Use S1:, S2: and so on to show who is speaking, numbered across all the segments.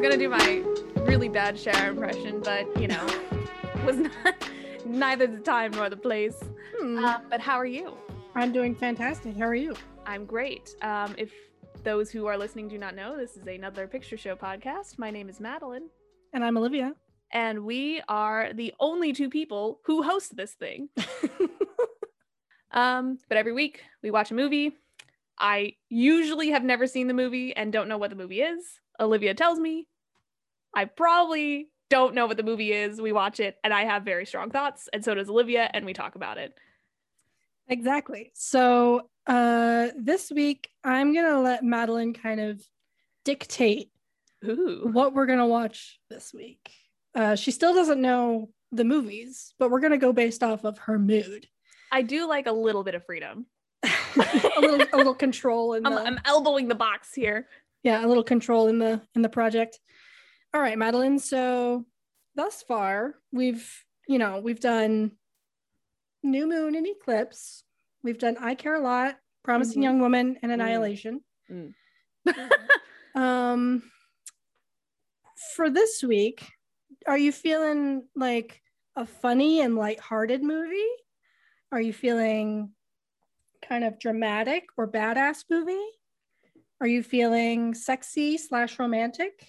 S1: was gonna do my really bad Cher impression, but you know, was not neither the time nor the place.
S2: Hmm.
S1: Uh, but how are you?
S2: I'm doing fantastic. How are you?
S1: I'm great. Um, if those who are listening do not know, this is another picture show podcast. My name is Madeline,
S2: And I'm Olivia.
S1: and we are the only two people who host this thing. Um, but every week we watch a movie. I usually have never seen the movie and don't know what the movie is. Olivia tells me. I probably don't know what the movie is. We watch it and I have very strong thoughts, and so does Olivia, and we talk about it.
S2: exactly. So uh, this week, I'm going to let Madeline kind of dictate
S1: Ooh.
S2: what we're going to watch this week. Uh, she still doesn't know the movies, but we're going to go based off of her mood.
S1: I do like a little bit of freedom.
S2: a little a little control in
S1: I'm, I'm elbowing the box here.
S2: yeah a little control in the in the project all right madeline so thus far we've you know we've done new moon and eclipse we've done i care a lot promising
S1: Mhm.
S2: young woman and
S1: Mm.
S2: annihilation
S1: Mm.
S2: um for this week are you feeling like a funny and lighthearted movie are you feeling kind of dramatic or badass movie are you feeling sexy slash romantic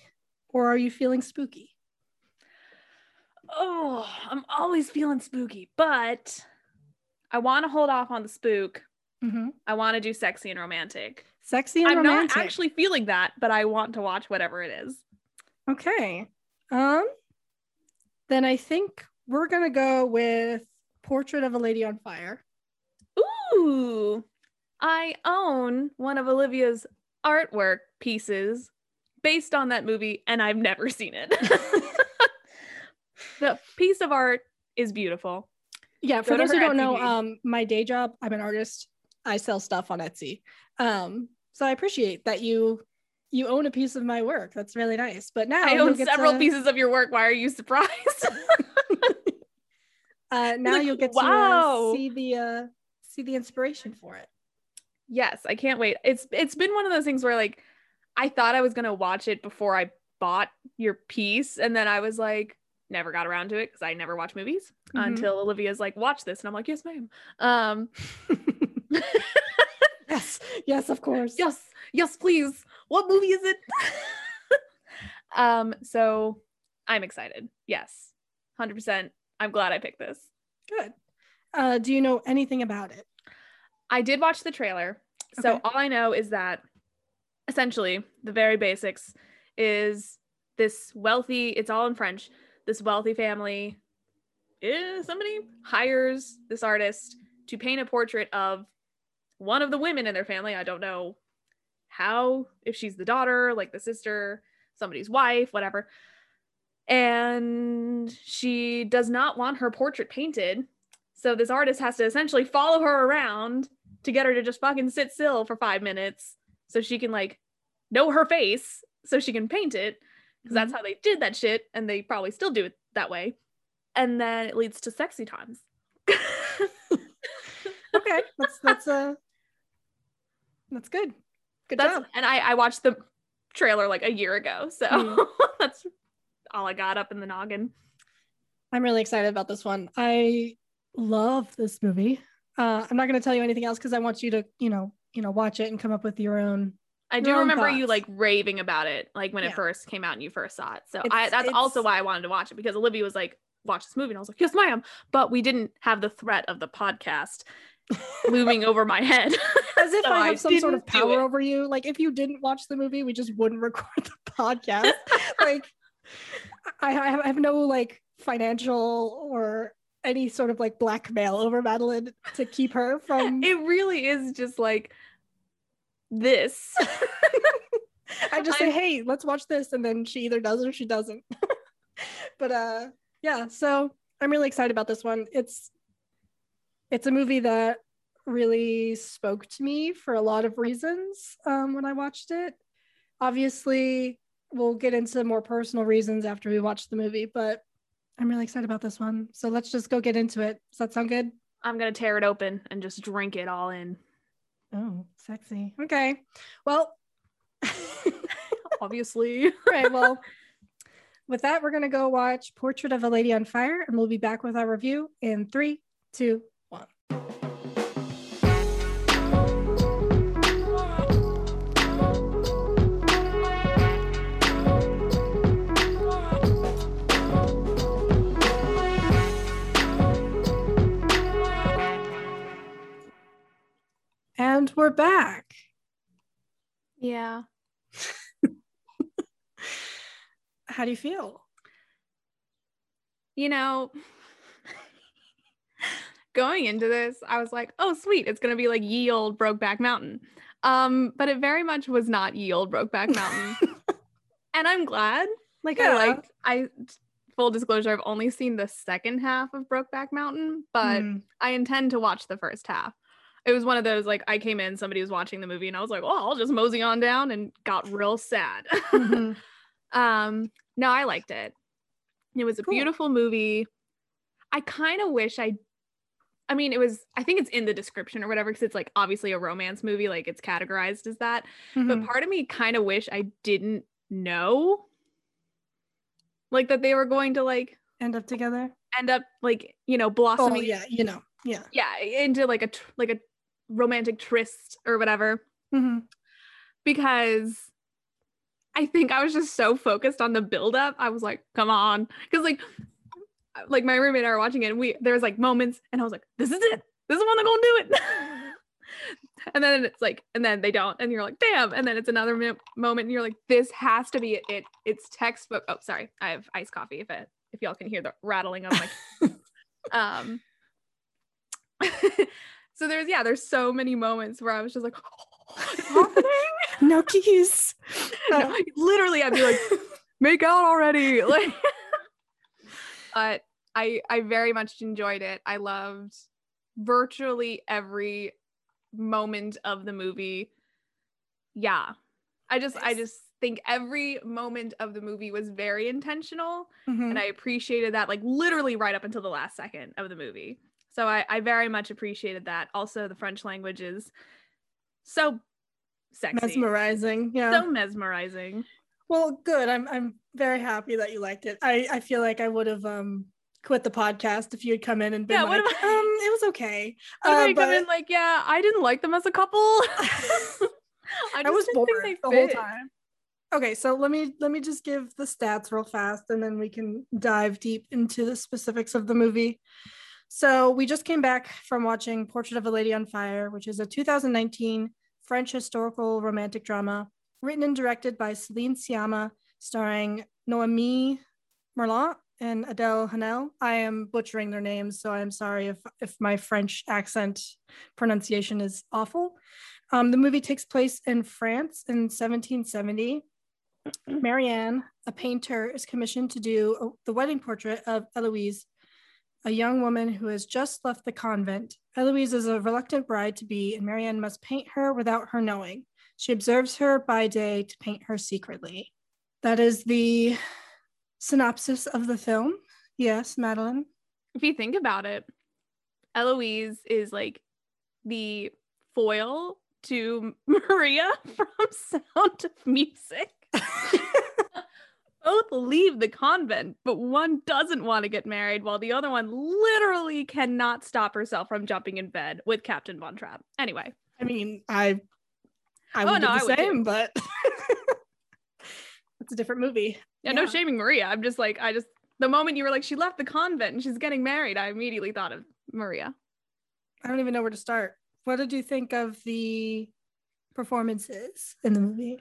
S2: or are you feeling spooky
S1: oh, I'm always feeling spooky, but I want to hold off on the spook.
S2: mm-hmm.
S1: I want to do sexy and romantic.
S2: sexy and romantic.
S1: I'm
S2: romantic
S1: not actually feeling that, but I want to watch whatever it is.
S2: okay um then i think we're gonna go with portrait of a lady on fire
S1: Ooh, I own one of Olivia's artwork pieces based on that movie, and I've never seen it. the piece of art is beautiful.
S2: Yeah, for
S1: Go
S2: those who don't know,
S1: page.
S2: um, my day job, I'm an artist. I sell stuff on Etsy. Um, so I appreciate that you you own a piece of my work. That's really nice. But now
S1: I own several
S2: to-
S1: pieces of your work. Why are you surprised?
S2: Uh, now
S1: like,
S2: you'll get
S1: wow.
S2: to see the uh, see the inspiration for it.
S1: yes, I can't wait. It's it's been one of those things where like I thought I was gonna watch it before I bought your piece, and then I was like, never got around to it because I never watch movies
S2: Mhm.
S1: until Olivia's like, watch this, and I'm like, yes, ma'am. Um,
S2: Yes, yes, of course.
S1: yes, yes, please. What movie is it? um, so I'm excited. Yes, hundred percent. I'm glad I picked this.
S2: Good. Uh, do you know anything about it?
S1: I did watch the trailer. So
S2: Okay.
S1: all I know is that essentially the very basics is this wealthy, it's all in French, this wealthy family is somebody hires this artist to paint a portrait of one of the women in their family. I don't know how, if she's the daughter, like the sister, somebody's wife, whatever. And she does not want her portrait painted. So this artist has to essentially follow her around to get her to just fucking sit still for five minutes so she can like know her face so she can paint it because that's how they did that shit and they probably still do it that way and then it leads to sexy times
S2: Okay, that's that's uh that's good. Good
S1: that's
S2: job.
S1: and I, I watched the trailer like a year ago so
S2: Mm.
S1: that's all i got up in the noggin
S2: I'm really excited about this one. I love this movie. Uh, I'm not going to tell you anything else because I want you to, you know, you know, watch it and come up with your own.
S1: I do remember you like raving about it like when
S2: Yeah.
S1: it first came out and you first saw it so
S2: It's-
S1: i that's also why i wanted to watch it because olivia was like watch this movie and i was like yes ma'am but we didn't have the threat of the podcast looming over my head
S2: As if
S1: So
S2: I have some sort of power over you. Like if you didn't watch the movie, we just wouldn't record the podcast. like I, I I have no like financial or any sort of like blackmail over Madeline to keep her from.
S1: it really is just like this.
S2: I just say, hey, let's watch this, and then she either does or she doesn't. but uh, yeah. So I'm really excited about this one. It's it's a movie that really spoke to me for a lot of reasons um, when I watched it. Obviously, we'll get into more personal reasons after we watch the movie, but I'm really excited about this one. So let's just go get into it. Does that sound good?
S1: I'm gonna tear it open and just drink it all in.
S2: Oh, sexy. Okay. Well,
S1: Obviously.
S2: right. Well, with that, we're gonna go watch Portrait of a Lady on Fire, and we'll be back with our review in three, two, And we're back.
S1: Yeah.
S2: How do you feel?
S1: You know, going into this, I was like, oh, sweet. It's going to be like ye old Brokeback Mountain. Um, but it very much was not ye old Brokeback Mountain. and I'm glad. Like, I
S2: Yeah.
S1: liked, I, full disclosure, I've only seen the second half of Brokeback Mountain, but
S2: Hmm.
S1: I intend to watch the first half. It was one of those like I came in, somebody was watching the movie, and I was like, "Oh, I'll just mosey on down," and got real sad.
S2: Mhm.
S1: um, no, I liked it. It was a
S2: Cool.
S1: beautiful movie. I kind of wish I. I mean, it was. I think it's in the description or whatever because it's like obviously a romance movie, like it's categorized as that. But
S2: Mhm.
S1: part of me kind of wish I didn't know, like that they were going to like
S2: End up together.
S1: end up like you know
S2: Oh
S1: blossoming
S2: yeah, you know, yeah.
S1: yeah into like a tr- like a romantic tryst or whatever
S2: hmm
S1: because I think I was just so focused on the buildup. I was like, come on. Because like like my roommate and I were watching it and we there was like moments and I was like, this is it. This is when they're gonna do it. and then it's like, and then they don't, and you're like, damn. And then it's another mi- moment and you're like, this has to be it. It's textbook. Oh, sorry. I have iced coffee if it if y'all can hear the rattling of my um so there's yeah, there's so many moments where I was just like, happening.
S2: No keys.
S1: No, literally I'd be like make out already. Like but i i very much enjoyed it. I loved virtually every moment of the movie. Yeah. I just i just think every moment of the movie was very intentional
S2: Mhm.
S1: and i appreciated that like literally right up until the last second of the movie so i i very much appreciated that also the french language is so sexy
S2: mesmerizing. Yeah.
S1: so mesmerizing
S2: well, good. I'm I'm very happy that you liked it. I I feel like I would have um quit the podcast if you had come in and been
S1: Yeah, what
S2: like,
S1: if-
S2: um, it was okay. Uh,
S1: they come in like, yeah, I didn't like them as a couple. I,
S2: I was bored
S1: think
S2: the whole time. Okay, so let me let me just give the stats real fast, and then we can dive deep into the specifics of the movie. So we just came back from watching Portrait of a Lady on Fire, which is a 2019 French historical romantic drama written and directed by Celine Sciamma, starring Noémie Merlant and Adele Haenel. I am butchering their names, so I'm sorry if if my French accent pronunciation is awful. Um, the movie takes place in France in 1770. Marianne, a painter, is commissioned to do a- the wedding portrait of Eloise, a young woman who has just left the convent. Eloise is a reluctant bride to be, and Marianne must paint her without her knowing. She observes her by day to paint her secretly. That is the synopsis of the film. Yes, Madeline.
S1: If you think about it, Eloise is like the foil to Maria from Sound of Music. Both leave the convent, but one doesn't want to get married, while the other one literally cannot stop herself from jumping in bed with Captain Von Trapp. Anyway,
S2: I mean, I I
S1: Oh,
S2: would
S1: no,
S2: do the
S1: too.
S2: same, but it's a different movie.
S1: yeah, no shaming Maria. I'm just like, I just, the moment you were like, she left the convent and she's getting married, I immediately thought of Maria.
S2: I don't even know where to start. What did you think of the performances in the movie?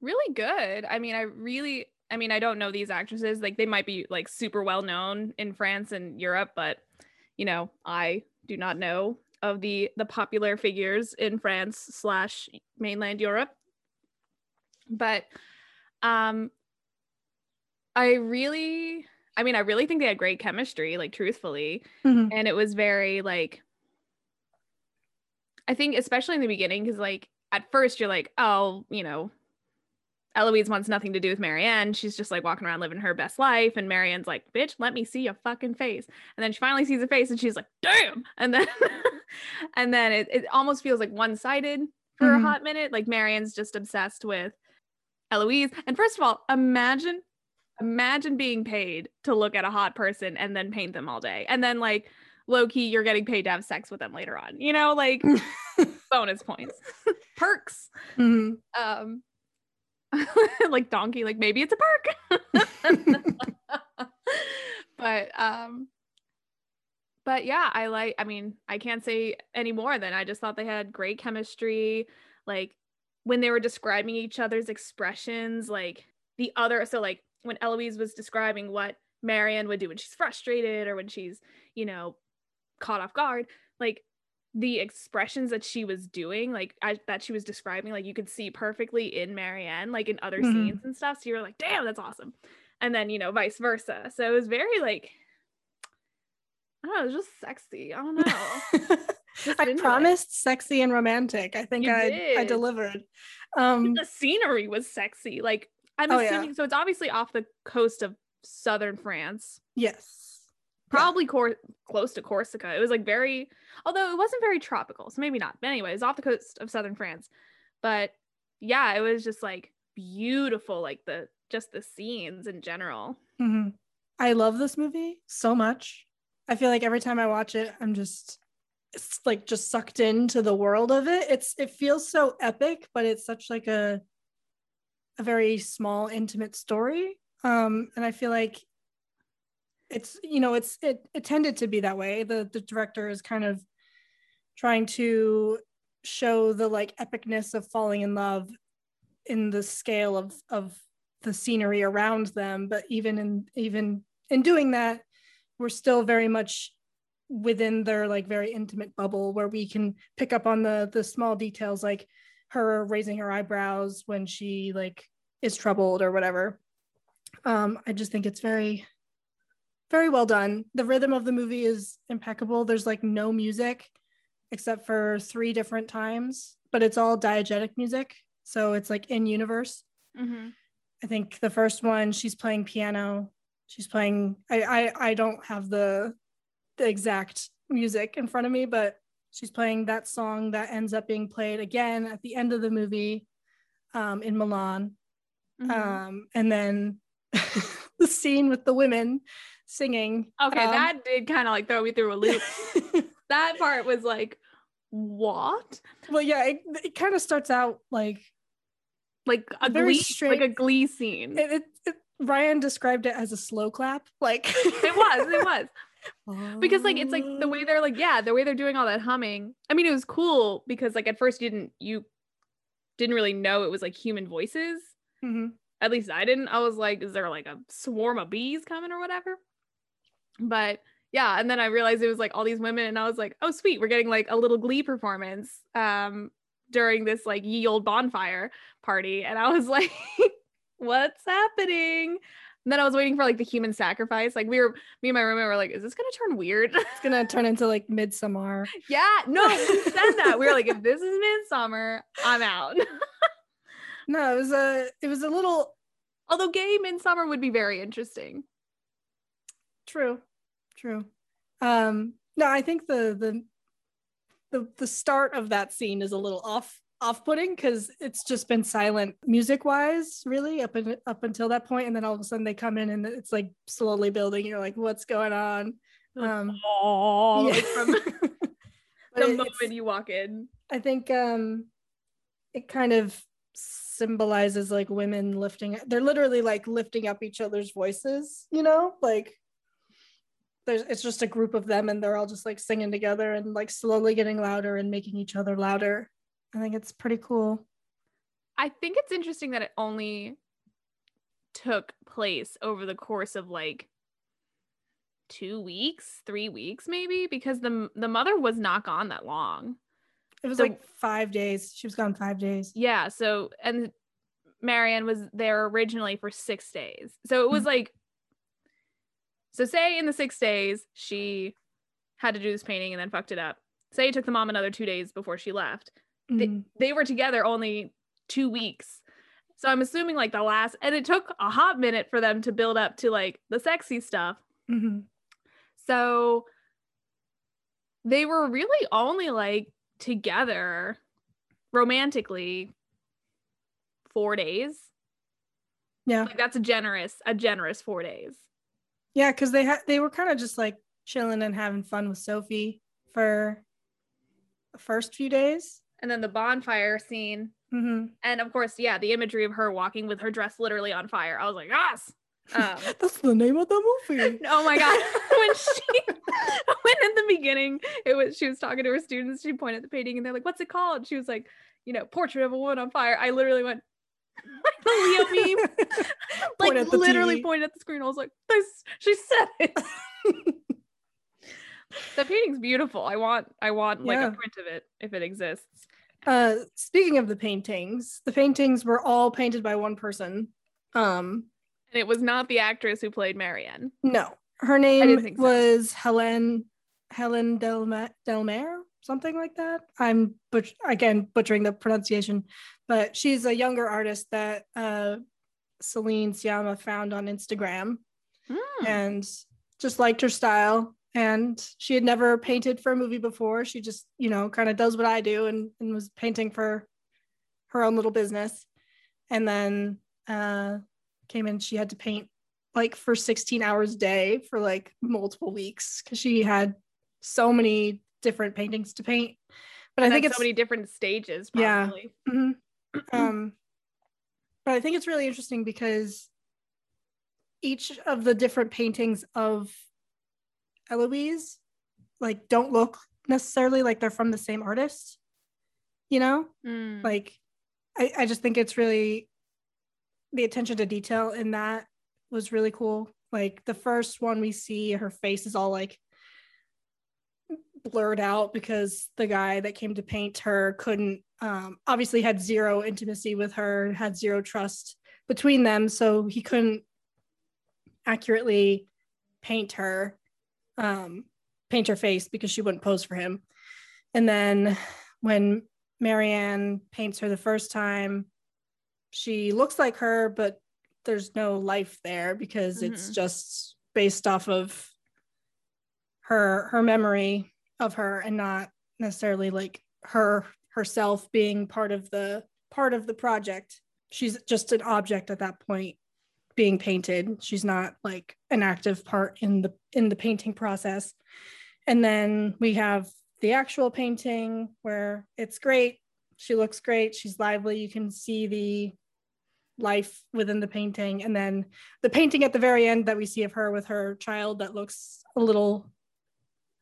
S1: Really good. I mean, I really, I mean, I don't know these actresses. Like, they might be like super well known in France and Europe, but you know, I do not know of the the popular figures in France slash mainland Europe. But, um, I really, I mean, I really think they had great chemistry. Like, truthfully,
S2: Mhm.
S1: and it was very like i think especially in the beginning because like at first you're like oh you know eloise wants nothing to do with marianne she's just like walking around living her best life and marianne's like bitch let me see your fucking face and then she finally sees a face and she's like damn and then and then it, it almost feels like one-sided for
S2: Mhm.
S1: a hot minute like marianne's just obsessed with eloise and first of all imagine imagine being paid to look at a hot person and then paint them all day. And then like low key, you're getting paid to have sex with them later on. You know, like bonus points. Perks.
S2: Mhm.
S1: Um like donkey, like maybe it's a perk. but um but yeah, I like I mean, I can't say any more than I just thought they had great chemistry. Like when they were describing each other's expressions, like the other so like when Eloise was describing what Marianne would do when she's frustrated or when she's, you know, caught off guard, like the expressions that she was doing, like I, that she was describing, like you could see perfectly in Marianne, like in other
S2: Mhm.
S1: scenes and stuff. So you were like, damn, that's awesome. And then, you know, vice versa. So it was very like, I don't know, it was just sexy. I don't know.
S2: I
S1: into it.
S2: promised sexy and romantic. I think
S1: You
S2: I I delivered. Um
S1: the scenery was sexy. Like I'm
S2: Oh, yeah.
S1: assuming so it's obviously off the coast of southern France.
S2: yes. Yeah.
S1: Probably cor- close to Corsica. It was like very although it wasn't very tropical, so maybe not. But anyway, it's off the coast of southern France. But yeah, it was just like beautiful, like the just the scenes in general.
S2: Mhm. I love this movie so much. I feel like every time I watch it, I'm just it's like just sucked into the world of it. It's it feels so epic, but it's such like a a very small, intimate story. Um, and I feel like it's you know it's it, it tended to be that way. The the director is kind of trying to show the like epicness of falling in love in the scale of of the scenery around them but even in even in doing that we're still very much within their like very intimate bubble where we can pick up on the the small details like her raising her eyebrows when she like is troubled or whatever um i just think it's very very well done the rhythm of the movie is impeccable there's like no music except for three different times but it's all diegetic music so it's like in universe
S1: Mm-hmm.
S2: I think the first one she's playing piano. She's playing I I, I don't have the the exact music in front of me, but she's playing that song that ends up being played again at the end of the movie um, in Milan.
S1: Mm-hmm.
S2: Um, and then the scene with the women singing.
S1: okay,
S2: um,
S1: that did kind of like throw me through a loop. that part was like, what?
S2: well, yeah, it, it kind of starts out like
S1: Like a
S2: Very
S1: glee,
S2: straight-
S1: like a glee scene.
S2: it, it, it Ryan described it as a slow clap. Like
S1: it was, it was. because like it's like the way they're like yeah the way they're doing all that humming i mean it was cool because like at first you didn't you didn't really know it was like human voices
S2: Mhm.
S1: at least i didn't i was like is there like a swarm of bees coming or whatever but yeah and then i realized it was like all these women and i was like oh sweet we're getting like a little glee performance um during this like ye old bonfire party and i was like what's happening and then I was waiting for like the human sacrifice. Like we were, me and my roommate were like, "Is this gonna turn weird?"
S2: It's gonna turn into like Midsommar.
S1: yeah, no, we said that. We were like, "If this is Midsommar, I'm out."
S2: No, it was a it was a little
S1: Although gay Midsommar would be very interesting.
S2: true. True. Um no, I think the the the the start of that scene is a little off off-putting because it's just been silent music wise really up in, up until that point and then all of a sudden they come in and it's like slowly building you're like what's going on um
S1: Oh,
S2: yeah.
S1: like from the moment you walk in.
S2: I think um it kind of symbolizes like women lifting they're literally like lifting up each other's voices, you know? Like there's it's just a group of them and they're all just like singing together and like slowly getting louder and making each other louder. I think it's pretty cool.
S1: I think it's interesting that it only took place over the course of like two weeks, three weeks, maybe, because the the mother was not gone that long.
S2: It was
S1: So-
S2: like 5 days. She was gone 5 days.
S1: Yeah. So and Marianne was there originally for six days. So it was hmm. like so say in the six days she had to do this painting and then fucked it up. Say it took the mom another two days before she left.
S2: Mhm.
S1: They were together only two weeks. So I'm assuming like the last and it took a hot minute for them to build up to like the sexy stuff.
S2: Mhm.
S1: So they were really only like together romantically four days.
S2: Yeah.
S1: Like that's a generous, a generous four days.
S2: Yeah, because they had they were kind of just like chilling and having fun with Sophie for the first few days.
S1: And then the bonfire scene.
S2: hmm
S1: And of course, yeah, the imagery of her walking with her dress literally on fire. I was like, yes. Um,
S2: That's the name of the movie.
S1: oh my god. when she when in the beginning it was she was talking to her students, she pointed at the painting and they're like, what's it called? She was like, you know, portrait of a woman on fire. I literally went the Leo meme. like
S2: Point
S1: literally
S2: TV.
S1: pointed at the screen. I was like, this she said it. the painting's beautiful. I want I want like
S2: Yeah.
S1: a print of it if it exists.
S2: Uh, speaking of the paintings, the paintings were all painted by one person. Um,
S1: And it was not the actress who played Marianne.
S2: no, her name
S1: think so.
S2: was Helen Helen Delma- Delmaire, something like that. I'm butch- again butchering the pronunciation, but she's a younger artist that uh, Celine Sciamma found on Instagram
S1: Hmm.
S2: and just liked her style. And she had never painted for a movie before. She just, you know, kind of does what I do and, and was painting for her own little business. And then uh, came in, she had to paint like for 16 hours a day for like multiple weeks because she had so many different paintings to paint. But I think it's
S1: so many different stages,
S2: Yeah.
S1: probably.
S2: Mhm. um, but I think it's really interesting because each of the different paintings of Eloise like don't look necessarily like they're from the same artist. You know,
S1: Mm.
S2: like I, I just think it's really the attention to detail in that was really cool. Like the first one we see, her face is all like blurred out because the guy that came to paint her couldn't um, obviously had zero intimacy with her, had zero trust between them, so he couldn't accurately paint her, um, paint her face because she wouldn't pose for him. And then when Marianne paints her the first time, she looks like her, but there's no life there because it's
S1: Mhm.
S2: just based off of her her memory of her and not necessarily like her herself being part of the part of the project. She's just an object at that point being painted. She's not like an active part in the in the painting process. And then we have the actual painting where it's great. She looks great. She's lively. You can see the life within the painting. And then the painting at the very end that we see of her with her child that looks a little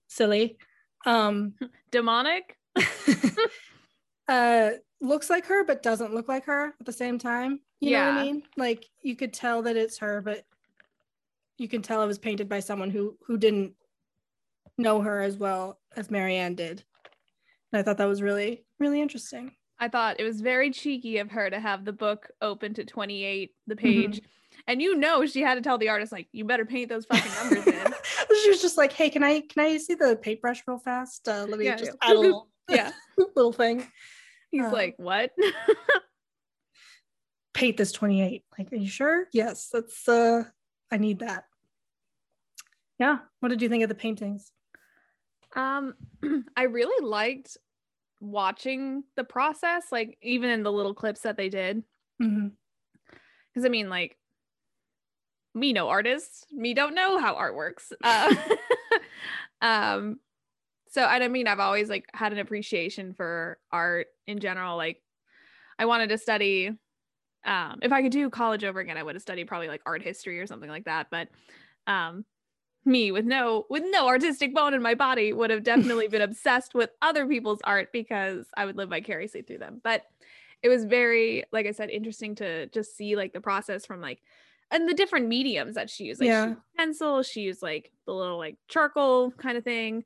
S2: silly. Um,
S1: Demonic?
S2: uh, looks like her, but doesn't look like her at the same time. You know what I mean? Like you could tell that it's her, but you can tell it was painted by someone who who didn't know her as well as Marianne did. And I thought that was really, really interesting.
S1: I thought it was very cheeky of her to have the book open to 28, the
S2: Mm-hmm.
S1: And you know she had to tell the artist, like, you better paint those fucking numbers in.
S2: she was just like, "Hey, can I can I see the paintbrush real fast? Uh, let me
S1: Yeah,
S2: just add a little
S1: yeah.
S2: little thing.
S1: He's
S2: Um,
S1: like, what?
S2: Paint this 28. Like, are you sure? Yes, that's uh I need that. Yeah. What did you think of the paintings?
S1: um, I really liked watching the process, like even in the little clips that they did.
S2: Mhm.
S1: Because I mean, like, me no artist, me don't know how art works. Uh, um, so I mean, I've always like had an appreciation for art in general. Like, I wanted to study. Um, if I could do college over again, I would have studied probably like art history or something like that. But um, me with no with no artistic bone in my body would have definitely been obsessed with other people's art because I would live vicariously through them. But it was very, like I said, interesting to just see like the process from like and the different mediums that she used. Like
S2: Yeah.
S1: she used pencil, she used like the little like charcoal kind of thing,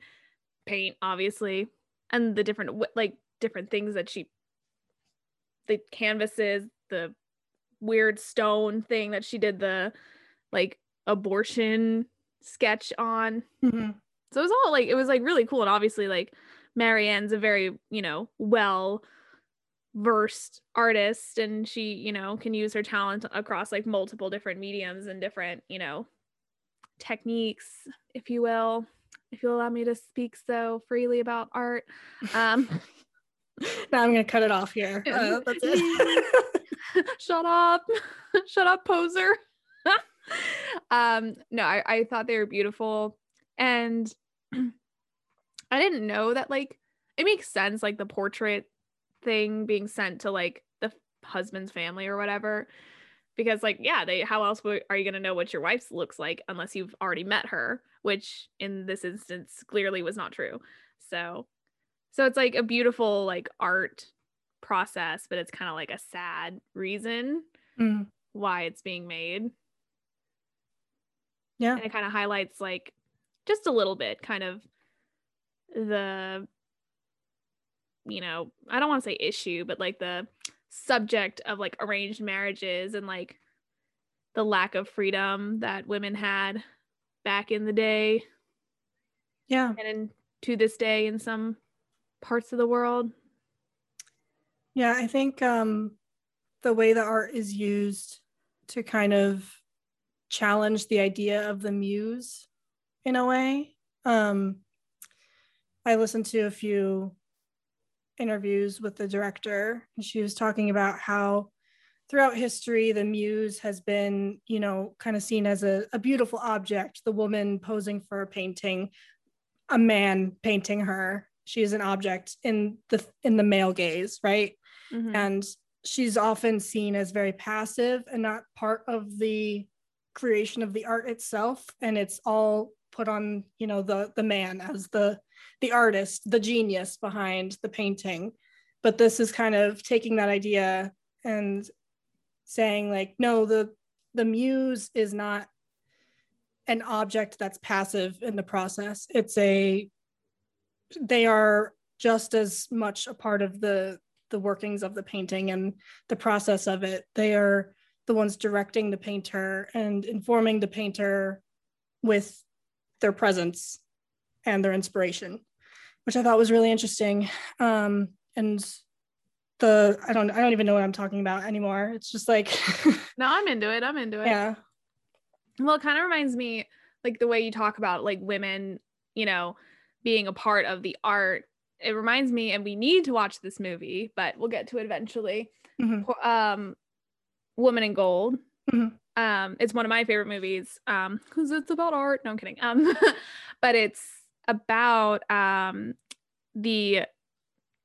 S1: paint, obviously, and the different like different things that she the canvases, the weird stone thing that she did the like abortion sketch on.
S2: Mhm.
S1: So it was all like it was like really cool. And obviously like Marianne's a very, you know, well versed artist and she, you know, can use her talent across like multiple different mediums and different, you know, techniques, if you will. If you'll allow me to speak so freely about art. Um
S2: Now I'm gonna cut it off here. Uh, that's it.
S1: Shut up. Shut up, poser. um, no, I, I thought they were beautiful. And I didn't know that like it makes sense, like the portrait thing being sent to like the husband's family or whatever. Because like, yeah, they how else are you gonna know what your wife's looks like unless you've already met her, which in this instance clearly was not true. So so it's like a beautiful like art process, but it's kind of like a sad reason
S2: Mm.
S1: why it's being made.
S2: Yeah.
S1: And it kind of highlights like just a little bit kind of the you know, I don't want to say issue, but like the subject of like arranged marriages and like the lack of freedom that women had back in the day
S2: Yeah.
S1: and in, to this day in some parts of the world.
S2: Yeah, I think um, the way the art is used to kind of challenge the idea of the muse in a way. Um, I listened to a few interviews with the director, and she was talking about how throughout history the muse has been, you know, kind of seen as a, a beautiful object, the woman posing for a painting, a man painting her. She is an object in the in the male gaze, right?
S1: Mhm.
S2: and she's often seen as very passive and not part of the creation of the art itself and it's all put on you know the the man as the the artist the genius behind the painting. But this is kind of taking that idea and saying like no the the muse is not an object that's passive in the process. It's a they are just as much a part of the the workings of the painting and the process of it. They are the ones directing the painter and informing the painter with their presence and their inspiration, which I thought was really interesting. Um, and the I don't I don't even know what I'm talking about anymore. It's just like
S1: No, I'm into it. I'm into it.
S2: yeah,
S1: Well, it kind of reminds me like the way you talk about like women, you know, being a part of the art. It reminds me, and we need to watch this movie, but we'll get to it eventually.
S2: Mhm.
S1: Um, Woman in Gold.
S2: Mhm.
S1: Um, it's one of my favorite movies. Um, because it's about art. No, I'm kidding. Um, but it's about um the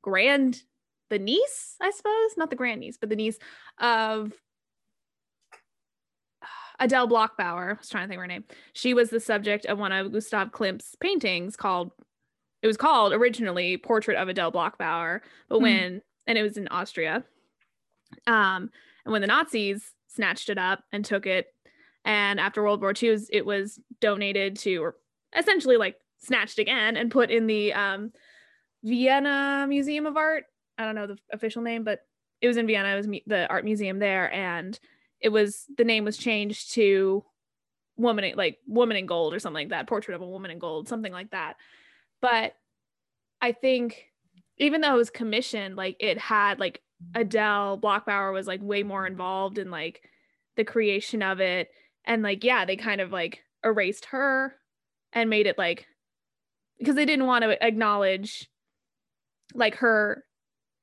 S1: grand the niece, I suppose, not the grand niece, but the niece of Adele Bloch-Bauer. I was trying to think of her name. She was the subject of one of Gustav Klimt's paintings called it was called originally Portrait of Adele Bloch-Bauer, but
S2: Hmm.
S1: when and it was in Austria. Um, and when the Nazis snatched it up and took it, and after World War II, it was donated to, or essentially like snatched again and put in the um, Vienna Museum of Art. I don't know the official name, but it was in Vienna. It was mu- the art museum there, and it was the name was changed to woman in- like woman in gold or something like that portrait of a woman in gold something like that but i think even though it was commissioned like it had like adele bloch-bauer was like way more involved in like the creation of it and like yeah they kind of like erased her and made it like because they didn't want to acknowledge like her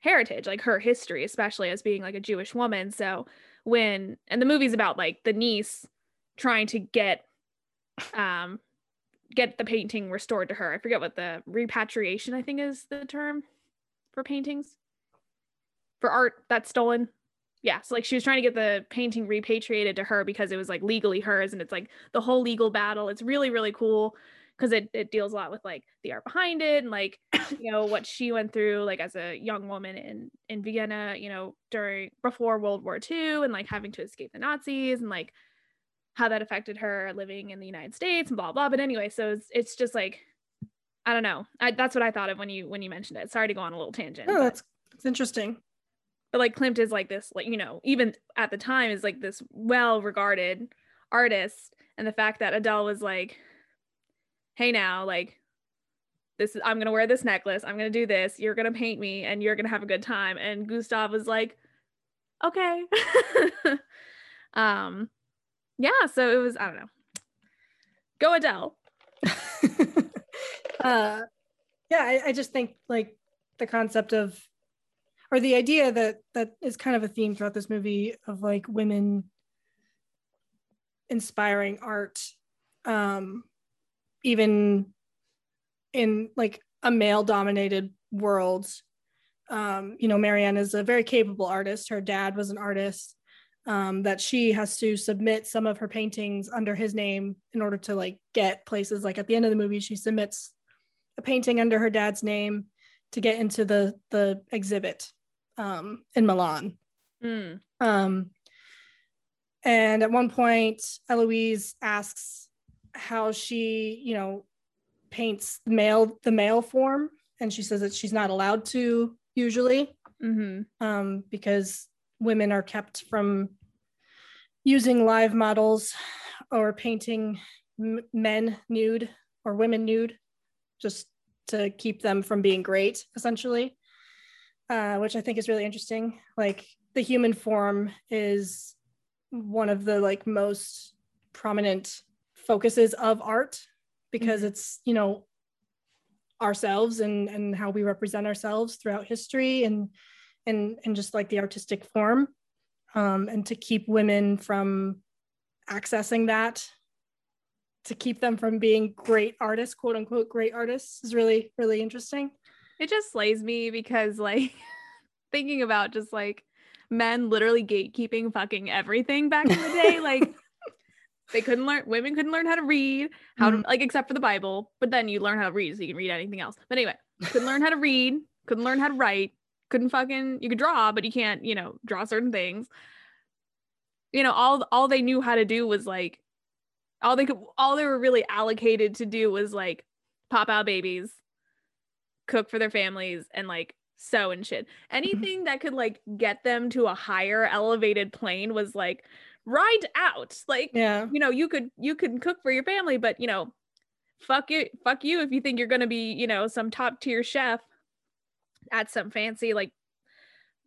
S1: heritage like her history especially as being like a jewish woman so when and the movie's about like the niece trying to get um get the painting restored to her. I forget what the repatriation I think is the term for paintings. For art that's stolen. Yeah, so like she was trying to get the painting repatriated to her because it was like legally hers and it's like the whole legal battle. It's really really cool because it it deals a lot with like the art behind it and like you know what she went through like as a young woman in in Vienna, you know, during before World War II and like having to escape the Nazis and like how that affected her living in the United States and blah blah. But anyway, so it's it's just like I don't know. I, that's what I thought of when you when you mentioned it. Sorry to go on a little tangent.
S2: oh,
S1: but,
S2: that's that's interesting.
S1: but like Klimt is like this, like you know, even at the time is like this well regarded artist, and the fact that Adele was like, "Hey now, like." This is I'm gonna wear this necklace. I'm gonna do this. You're gonna paint me, and you're gonna have a good time. And Gustav was like, "Okay." um, yeah so it was i don't know go adele
S2: uh, yeah, I, I just think like the concept of or the idea that that is kind of a theme throughout this movie of like women inspiring art um even in like a male dominated world um you know marianne is a very capable artist her dad was an artist um, that she has to submit some of her paintings under his name in order to like get places like at the end of the movie she submits a painting under her dad's name to get into the the exhibit um, in Milan.
S1: Mm.
S2: Um, and at one point, Eloise asks how she, you know, paints male the male form, and she says that she's not allowed to usually
S1: Mm-hmm.
S2: um, because women are kept from using live models or painting m- men nude or women nude, just to keep them from being great, essentially. Uh, which I think is really interesting. Like the human form is one of the like most prominent focuses of art because
S1: Mhm.
S2: it's you know ourselves and and how we represent ourselves throughout history and and and just like the artistic form um, and to keep women from accessing that to keep them from being great artists quote unquote great artists is really really interesting
S1: It just slays me because like thinking about just like men literally gatekeeping fucking everything back in the day, like they couldn't learn women couldn't learn how to read, how to mm-hmm. like except for the Bible, but then you learn how to read so you can read anything else. But anyway, couldn't learn how to read, couldn't learn how to write, couldn't fucking you could draw, but you can't, you know, draw certain things. You know, all all they knew how to do was like all they could all they were really allocated to do was like pop out babies, cook for their families and like sew and shit. Mm-hmm. Anything that could like get them to a higher elevated plane was like ride out. Like
S2: yeah
S1: you know, you could you could cook for your family, but you know, fuck you, fuck you if you think you're gonna be, you know, some top tier chef at some fancy like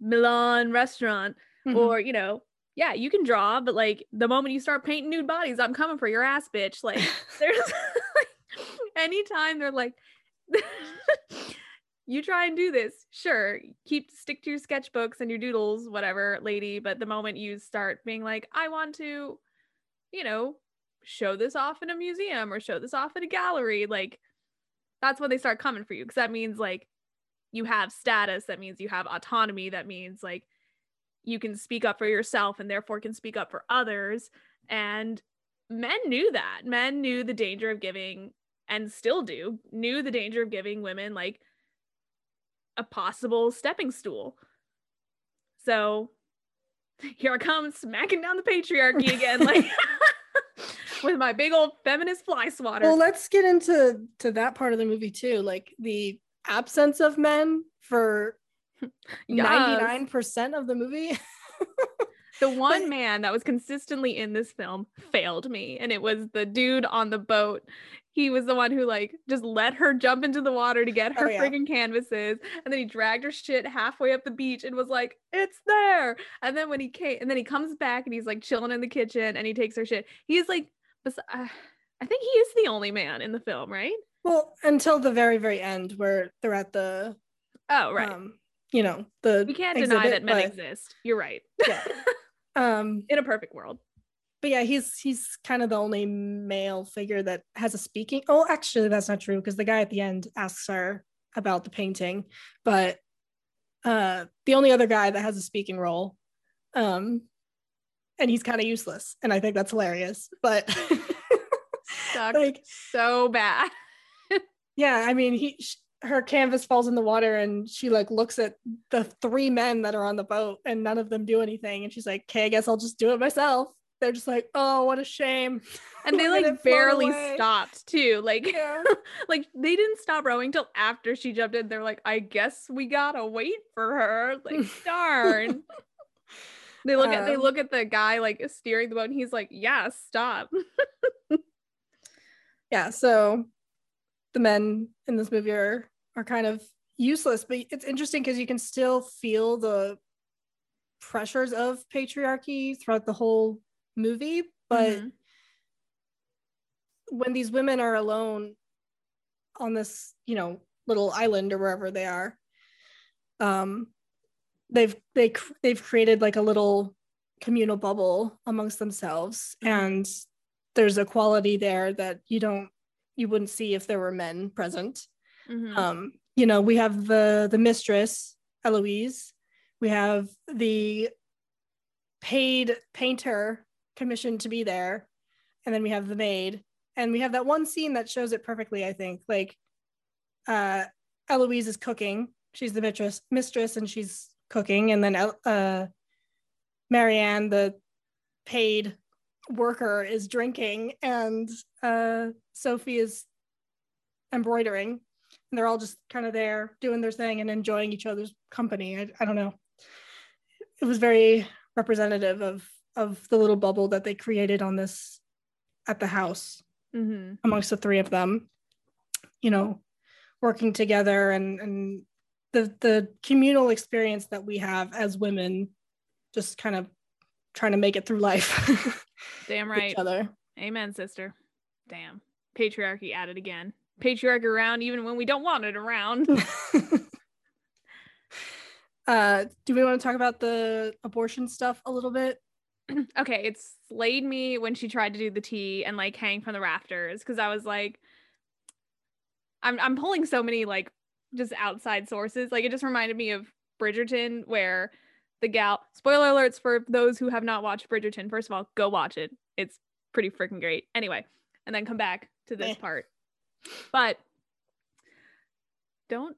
S1: Milan restaurant
S2: Mhm.
S1: or you know yeah you can draw but like the moment you start painting nude bodies i'm coming for your ass bitch like there's like anytime they're like you try and do this sure keep stick to your sketchbooks and your doodles whatever lady but the moment you start being like i want to you know show this off in a museum or show this off in a gallery like that's when they start coming for you because that means like you have status that means you have autonomy that means like you can speak up for yourself and therefore can speak up for others. And men knew that. Men knew the danger of giving and still do knew the danger of giving women like a possible stepping stool so here i come smacking down the patriarchy again like with my big old feminist fly swatter
S2: well let's get into to that part of the movie too like the absence of men for
S1: Yes.
S2: 99% of the movie
S1: The one
S2: But-
S1: man that was consistently in this film failed me, and it was the dude on the boat. He was the one who like just let her jump into the water to get her
S2: Oh, yeah.
S1: friggin' canvases, and then he dragged her shit halfway up the beach and was like, "It's there." And then when he came, and then he comes back and he's like chilling in the kitchen and he takes her shit. He's like, bes- uh, I think he is the only man in the film, right?
S2: well until the very very end where they're at the
S1: Oh, right.
S2: um you know the
S1: we can't deny that men
S2: but-
S1: exist. You're right.
S2: Yeah. um
S1: in a perfect world.
S2: But yeah he's he's kind of the only male figure that has a speaking oh actually that's not true because the guy at the end asks her about the painting but uh the only other guy that has a speaking role um and he's kind of useless and i think that's hilarious but like
S1: so bad.
S2: yeah i mean he sh- her canvas falls in the water and she like looks at the three men that are on the boat and none of them do anything and she's like okay i guess i'll just do it myself they're just like oh what a shame.
S1: And they like barely stopped too like
S2: yeah.
S1: like they didn't stop rowing till after she jumped in. They're like i guess we gotta wait for her. Like darn. They look at they
S2: Um,
S1: look at the guy like steering the boat and he's like yeah stop.
S2: Yeah so the men in this movie are are kind of useless but it's interesting because you can still feel the pressures of patriarchy throughout the whole movie but
S1: Mhm.
S2: when these women are alone on this you know little island or wherever they are um they've they they've created like a little communal bubble amongst themselves and there's a quality there that you don't you wouldn't see if there were men present
S1: Mhm.
S2: um you know we have the the mistress eloise we have the paid painter commissioned to be there. And then we have the maid. And we have that one scene that shows it perfectly i think. Like uh eloise is cooking. She's the mistress mistress and she's cooking. And then uh marianne the paid worker is drinking. And uh sophie is embroidering. And they're all just kind of there doing their thing and enjoying each other's company. I, I don't know. It was very representative of of the little bubble that they created on this at the house
S1: Mhm.
S2: amongst the three of them you know working together and and the the communal experience that we have as women just kind of trying to make it through life
S1: Damn right.
S2: each other
S1: Amen, sister. Damn. Patriarchy at it again. Patriarchy around even when we don't want it around.
S2: uh do we want to talk about the abortion stuff a little bit
S1: okay, it slayed me when she tried to do the tea and like hang from the rafters because I was like, I'm I'm pulling so many like just outside sources. Like it just reminded me of Bridgerton, where the gal. Spoiler alerts for those who have not watched Bridgerton. First of all, go watch it. It's pretty freaking great. Anyway, and then come back to this part. But don't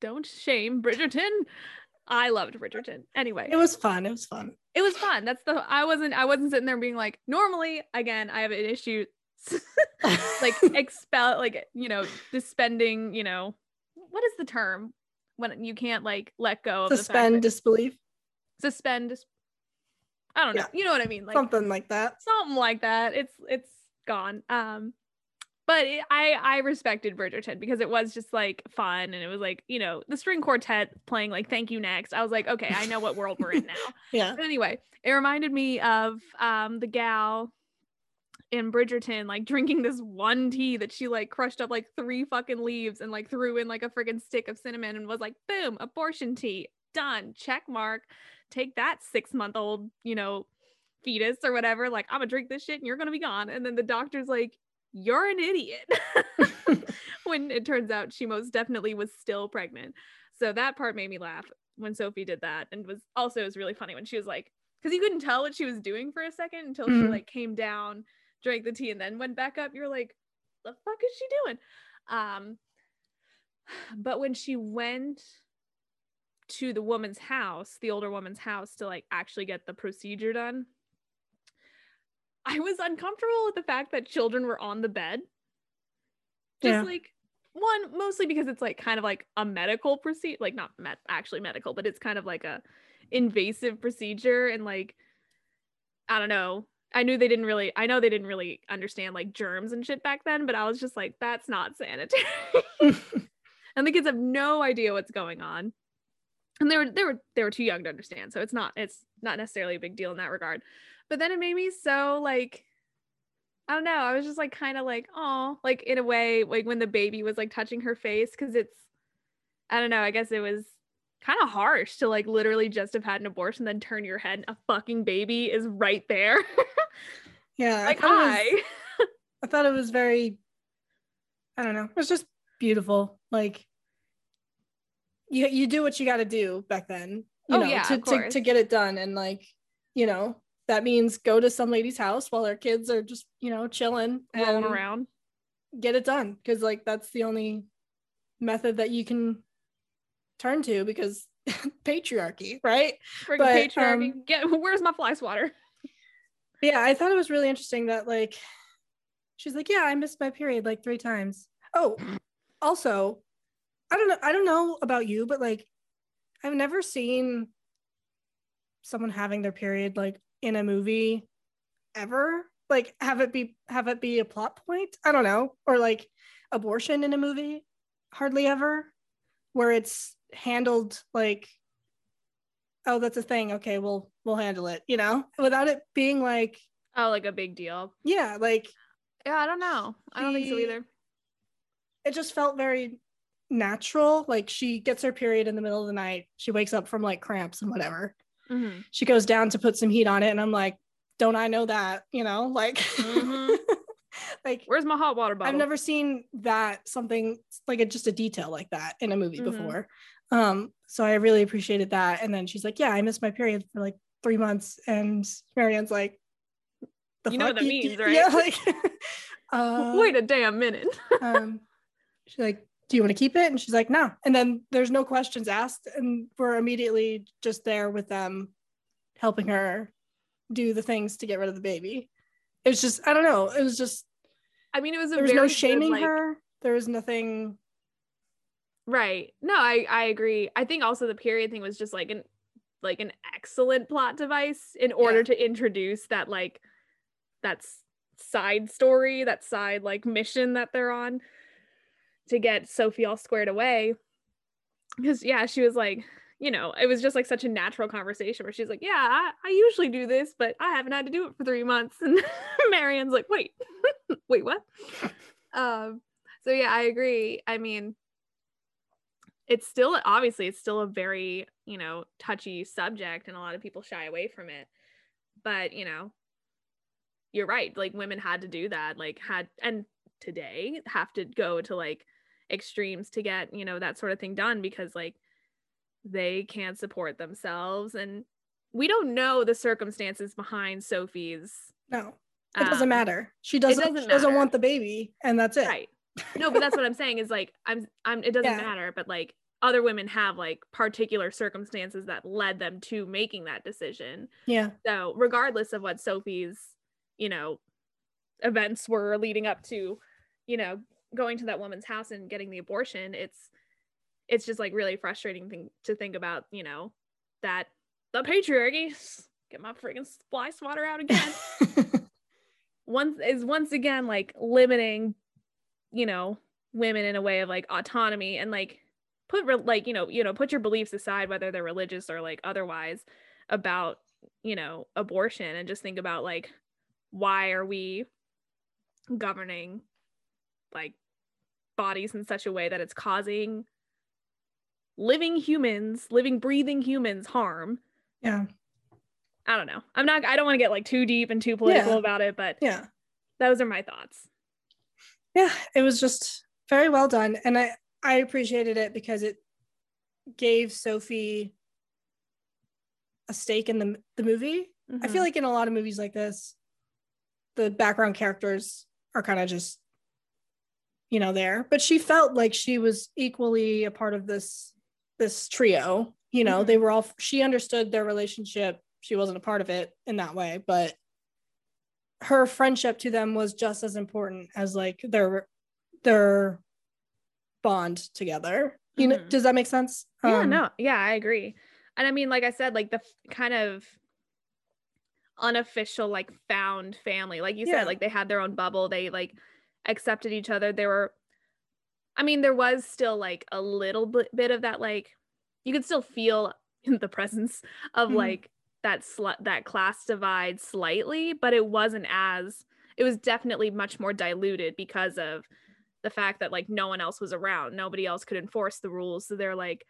S1: don't shame Bridgerton. I loved Bridgerton. Anyway,
S2: it was fun. It was fun.
S1: It was fun. That's the I wasn't I wasn't sitting there being like normally again I have an issue like expel like you know suspending you know what is the term when you can't like let go of
S2: suspend disbelief?
S1: Suspend dis- I don't know.
S2: Yeah.
S1: you know what I mean? Like
S2: something like that.
S1: something like that. It's it's gone. Um but it, I I respected Bridgerton because it was just like fun and it was like you know the string quartet playing like thank you next. I was like okay I know what world we're in now.
S2: Yeah.
S1: But anyway, it reminded me of um the gal in Bridgerton like drinking this one tea that she like crushed up like three fucking leaves and like threw in like a freaking stick of cinnamon and was like boom abortion tea done check mark take that 6 month old you know fetus or whatever like I'm gonna drink this shit and you're gonna be gone. And then the doctor's like you're an idiot. When it turns out she most definitely was still pregnant. So that part made me laugh when Sophie did that and was also it was really funny when she was like because you couldn't tell what she was doing for a second until she
S2: Mhm.
S1: like came down drank the tea and then went back up. You're like the fuck is she doing? Um but when she went to the woman's house the older woman's house to like actually get the procedure done i was uncomfortable with the fact that children were on the bed. Just
S2: Yeah.
S1: like one mostly because it's like kind of like a medical procedure like not met actually medical but it's kind of like a invasive procedure and like i don't know. I knew they didn't really i know they didn't really understand like germs and shit back then but i was just like that's not sanitary. And the kids have no idea what's going on. And they were they were they were too young to understand so it's not it's not necessarily a big deal in that regard but then it made me so like I don't know. I was just like kind of like, oh, like in a way, like when the baby was like touching her face, because it's, I don't know. I guess it was kind of harsh to like literally just have had an abortion, then turn your head, and a fucking baby is right there.
S2: yeah
S1: like
S2: I, it was,
S1: hi.
S2: I thought it was very i don't know it was just beautiful like you you do what you got to do back then you
S1: Oh,
S2: know
S1: yeah,
S2: to, to to get it done and like you know that means go to some lady's house while their kids are just you know chilling
S1: rolling around.
S2: get it done because like that's the only method that you can turn to because patriarchy right
S1: Friggin'
S2: but,
S1: patriarchy.
S2: um,
S1: Get where's my fly swatter?
S2: yeah i thought it was really interesting that like she's like yeah i missed my period like three times oh also i don't know i don't know about you but like i've never seen someone having their period like in a movie ever like have it be have it be a plot point i don't know or like abortion in a movie hardly ever where it's handled like oh that's a thing okay we'll we'll handle it you know without it being like
S1: Oh, like a big deal.
S2: yeah like
S1: Yeah, I don't know. I don't think so either.
S2: it just felt very natural. Like she gets her period in the middle of the night. She wakes up from like cramps and whatever.
S1: Mhm.
S2: She goes down to put some heat on it, and I'm like, don't I know that? You know, like,
S1: Mhm.
S2: like
S1: Where's my hot water bottle?
S2: I've never seen that something like a, just a detail like that in a movie
S1: Mhm.
S2: before. Um, so I really appreciated that. And then she's like, "Yeah, I missed my period for like three months," and Marianne's like, "The
S1: You know what that means, right?
S2: Yeah, like, uh,
S1: Wait a damn minute.
S2: um, she's like, "Do you want to keep it?" And she's like, "No." And then there's no questions asked, and we're immediately just there with them, helping her do the things to get rid of the baby. It was just, I don't know. It was just
S1: I mean, it was a
S2: there was no
S1: good,
S2: shaming
S1: like-
S2: her. There was nothing.
S1: Right. No, I I agree. I think also the period thing was just like an like an excellent plot device in order
S2: Yeah.
S1: to introduce that like that's side story, that side like mission that they're on to get Sophie all squared away. Because yeah, she was like, you know, it was just like such a natural conversation where she's like, Yeah, I, I usually do this, but I haven't had to do it for three months. And Marianne's like, wait, wait, what? Um, so yeah, I agree. I mean, it's still obviously it's still a very you know touchy subject and a lot of people shy away from it but you know you're right like women had to do that like had and today have to go to like extremes to get you know that sort of thing done because like they can't support themselves and we don't know the circumstances behind sophie's
S2: No, it doesn't
S1: um,
S2: matter. She doesn't.
S1: doesn't
S2: she doesn't
S1: matter.
S2: want the baby, and that's it.
S1: right no but that's what i'm saying is like i'm i'm it doesn't
S2: Yeah.
S1: matter but like other women have like particular circumstances that led them to making that decision
S2: Yeah.
S1: so regardless of what sophie's you know events were leading up to you know going to that woman's house and getting the abortion it's it's just like really frustrating thing to think about you know that the patriarchy get my freaking fly swatter out again. Once is once again like limiting you know women in a way of like autonomy and like put re- like you know you know put your beliefs aside whether they're religious or like otherwise about you know abortion and just think about like why are we governing like bodies in such a way that it's causing living humans living breathing humans harm
S2: yeah.
S1: i don't know i'm not i don't want to get like too deep and too political
S2: Yeah.
S1: about it but
S2: Yeah.
S1: those are my thoughts
S2: Yeah. It was just very well done, and I I appreciated it because it gave Sophie a stake in the the movie. I feel
S1: Mhm.
S2: like in a lot of movies like this, the background characters are kind of just, you know, there. But she felt like she was equally a part of this this trio. You know,
S1: Mhm.
S2: they were all. She understood their relationship. She wasn't a part of it in that way, but her friendship to them was just as important as like their their bond together. You know, does that make sense?
S1: yeah
S2: Um,
S1: no yeah i agree and i mean like i said like the kind of unofficial like found family like you
S2: Yeah.
S1: said like they had their own bubble they like accepted each other there were i mean there was still like a little bit, bit of that like you could still feel the presence of
S2: Mhm.
S1: like that sl- that class divide slightly but it wasn't as it was definitely much more diluted because of the fact that like no one else was around nobody else could enforce the rules so they're like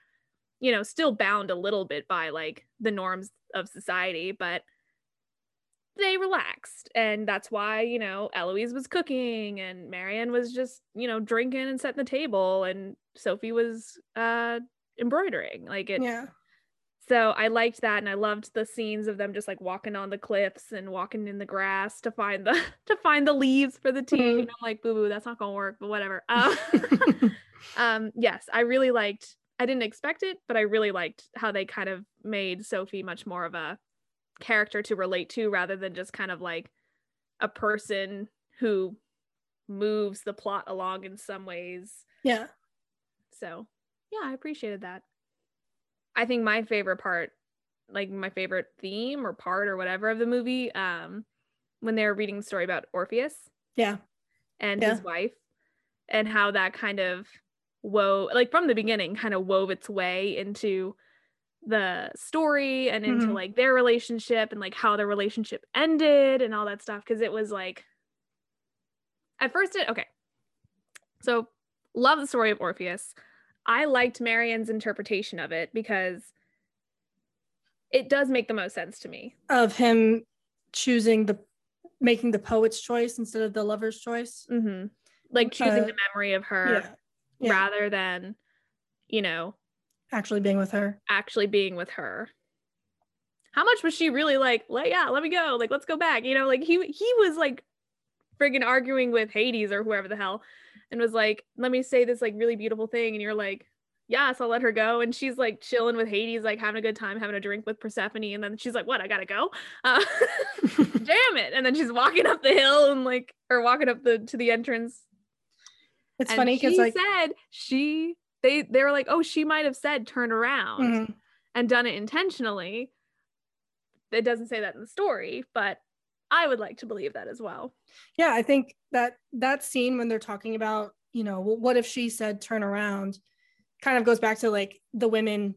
S1: you know still bound a little bit by like the norms of society but they relaxed and that's why you know eloise was cooking and marianne was just you know drinking and setting the table and sophie was uh embroidering like it
S2: Yeah.
S1: so I liked that, and I loved the scenes of them just like walking on the cliffs and walking in the grass to find the to find the leaves for the tea.
S2: Mhm.
S1: And I'm like, boo boo, that's not gonna work, but whatever. Um, um, yes, I really liked. I didn't expect it, but I really liked how they kind of made Sophie much more of a character to relate to, rather than just kind of like a person who moves the plot along in some ways.
S2: yeah.
S1: So yeah, I appreciated that. I think my favorite part, like my favorite theme or part or whatever of the movie, um, when they were reading the story about Orpheus
S2: Yeah.
S1: and
S2: Yeah.
S1: his wife, and how that kind of wove, like from the beginning, kind of wove its way into the story and into
S2: Mhm.
S1: like their relationship and like how their relationship ended and all that stuff. Cause it was like, at first, it, okay. So, love the story of Orpheus. I liked Marianne's interpretation of it because it does make the most sense to me.
S2: Of him choosing the making the poet's choice instead of the lover's choice.
S1: Mm-hmm. Like choosing
S2: Uh,
S1: the memory of her
S2: Yeah. Yeah.
S1: rather than, you know,
S2: Actually being with her.
S1: actually being with her. How much was she really like, let yeah, let me go. Like, let's go back. You know, like he he was like friggin' arguing with Hades or whoever the hell and was like, let me say this like really beautiful thing. And you're like, yes, I'll let her go. And she's like chilling with Hades, like having a good time, having a drink with Persephone. And then she's like, what? I gotta go. Uh, damn it. And then she's walking up the hill and like, or walking up the to the entrance
S2: It's
S1: and
S2: funny because
S1: she
S2: like
S1: said she they they were like, oh, she might have said turn around
S2: Mhm.
S1: and done it intentionally. It doesn't say that in the story, but I would like to believe that as well.
S2: yeah, I think that that scene when they're talking about, you know, well, what if she said turn around, kind of goes back to like the women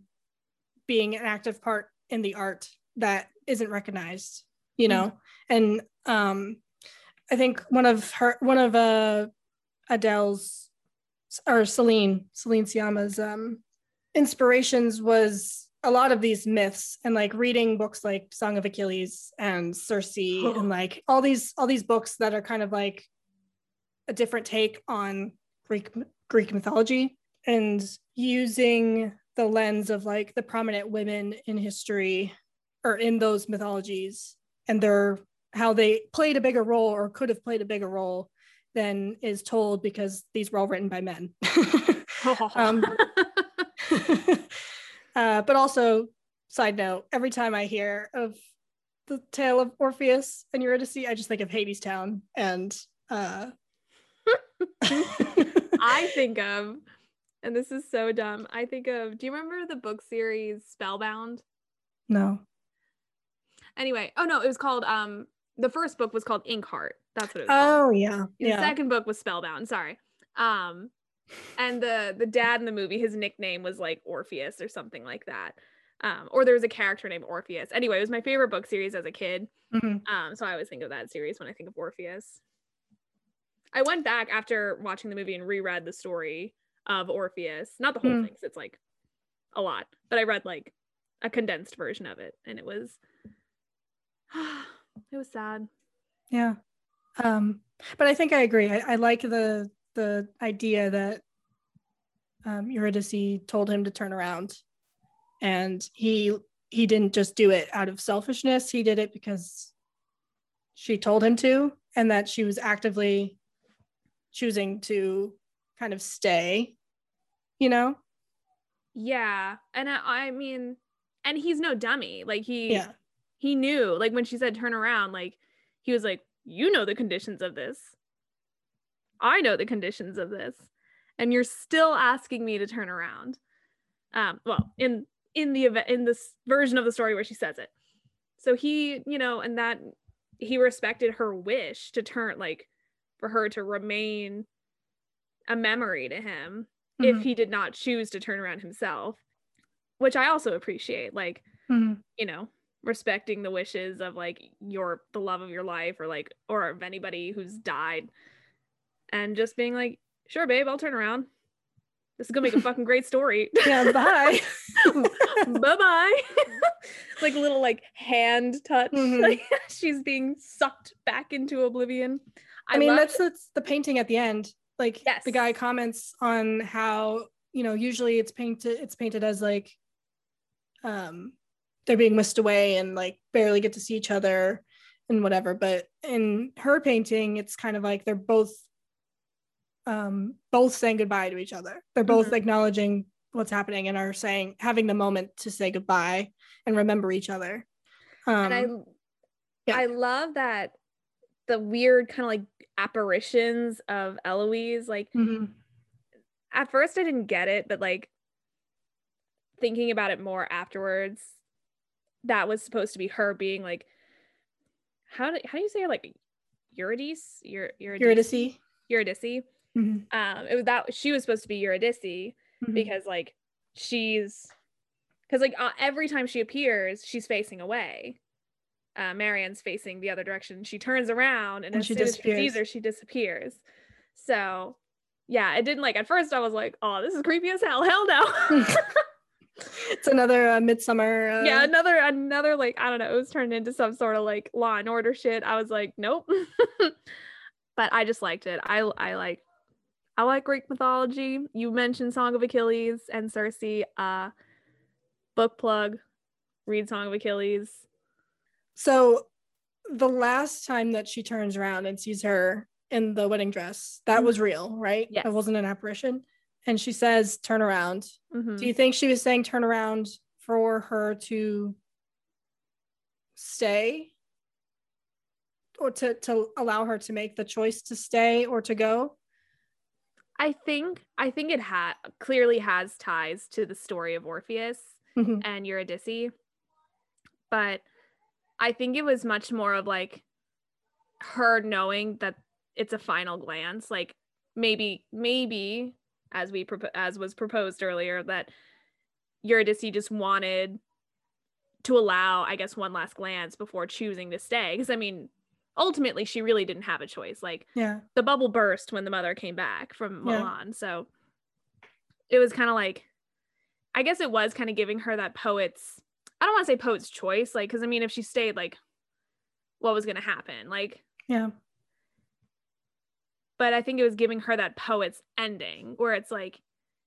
S2: being an active part in the art that isn't recognized, you know, and um, I think one of her, one of uh, Adele's or Celine, Celine Sciamma's um, inspirations was a lot of these myths and like reading books like Song of Achilles and Circe and like all these all these books that are kind of like a different take on Greek Greek mythology and using the lens of like the prominent women in history or in those mythologies and their how they played a bigger role or could have played a bigger role than is told because these were all written by men. um, uh, but also, side note, every time I hear of the tale of Orpheus and Eurydice, I just think of Hadestown and uh
S1: I think of, and this is so dumb. I think of, do you remember the book series Spellbound?
S2: no.
S1: Anyway, oh no, it was called um the first book was called Inkheart. That's what it was called.
S2: Oh yeah.
S1: The
S2: Yeah.
S1: second book was Spellbound, sorry. Um and the the dad in the movie, his nickname was like Orpheus or something like that. Um, or there was a character named Orpheus. Anyway, it was my favorite book series as a kid.
S2: Mhm.
S1: Um, so I always think of that series when I think of Orpheus. I went back after watching the movie and reread the story of Orpheus. Not the whole
S2: Hmm.
S1: thing, it's like a lot, but I read like a condensed version of it, and it was it was sad.
S2: Yeah. Um, but I think I agree. I, I like the the idea that um, Eurydice told him to turn around, and he he didn't just do it out of selfishness. He did it because she told him to, and that she was actively choosing to kind of stay. You know?
S1: Yeah, and I, I mean, and he's no dummy. Like he
S2: Yeah.
S1: he knew. Like when she said turn around, like he was like, you know the conditions of this. I know the conditions of this, and you're still asking me to turn around. Um, well, in in the event in this version of the story where she says it, so he, you know, and that he respected her wish to turn, like, for her to remain a memory to him if
S2: Mhm.
S1: he did not choose to turn around himself, which I also appreciate. Like,
S2: Mhm.
S1: you know, respecting the wishes of like your the love of your life or like or of anybody who's died and just being like, sure, babe, I'll turn around. This is gonna make a fucking great story.
S2: Yeah. Bye.
S1: bye bye. like a little like hand touch.
S2: Mhm.
S1: Like she's being sucked back into oblivion.
S2: I, mean,
S1: loved-
S2: that's that's the painting at the end. Like
S1: Yes.
S2: the guy comments on how you know usually it's painted it's painted as like um they're being whisked away and like barely get to see each other and whatever. But in her painting, it's kind of like they're both um both saying goodbye to each other. They're both
S1: Mhm.
S2: acknowledging what's happening and are saying having the moment to say goodbye and remember each other. Um,
S1: and I
S2: yeah.
S1: I love that the weird kind of like apparitions of Eloise. Like
S2: mhm.
S1: at first I didn't get it, but like thinking about it more afterwards, that was supposed to be her being like how do how do you say like Eurydice? Eur- Eurydice?
S2: Eurydice.
S1: Eurydice.
S2: Mhm.
S1: Um it was that she was supposed to be Eurydice
S2: Mhm.
S1: because like she's because like uh, every time she appears, she's facing away. Uh, Marianne's facing the other direction. She turns around, and,
S2: And
S1: as
S2: she
S1: soon as she sees her, she disappears. So yeah, it didn't like at first I was like, oh, this is creepy as hell. Hell no.
S2: it's another uh, Midsommar. Uh...
S1: Yeah, another another like I don't know. It was turned into some sort of like Law and Order shit. I was like, nope. but I just liked it. I I like I like Greek mythology. You mentioned Song of Achilles and Circe. Uh, book plug. Read Song of Achilles.
S2: So, the last time that she turns around and sees her in the wedding dress, that mm-hmm. was real, right?
S1: Yeah,
S2: it wasn't an apparition and she says turn around mm-hmm. do you think she was saying turn around for her to stay or to to allow her to make the choice to stay or to go
S1: i think i think it had clearly has ties to the story of orpheus mm-hmm. and eurydice but i think it was much more of like her knowing that it's a final glance like maybe maybe as we as was proposed earlier that Eurydice just wanted to allow I guess one last glance before choosing to stay. Because I mean ultimately she really didn't have a choice. Like
S2: yeah.
S1: the bubble burst when the mother came back from Milan. Yeah. so it was kind of like I guess it was kind of giving her that poet's I don't want to say poet's choice like cuz I mean if she stayed like what was going to happen? Like
S2: yeah
S1: but I think it was giving her that poet's ending where it's like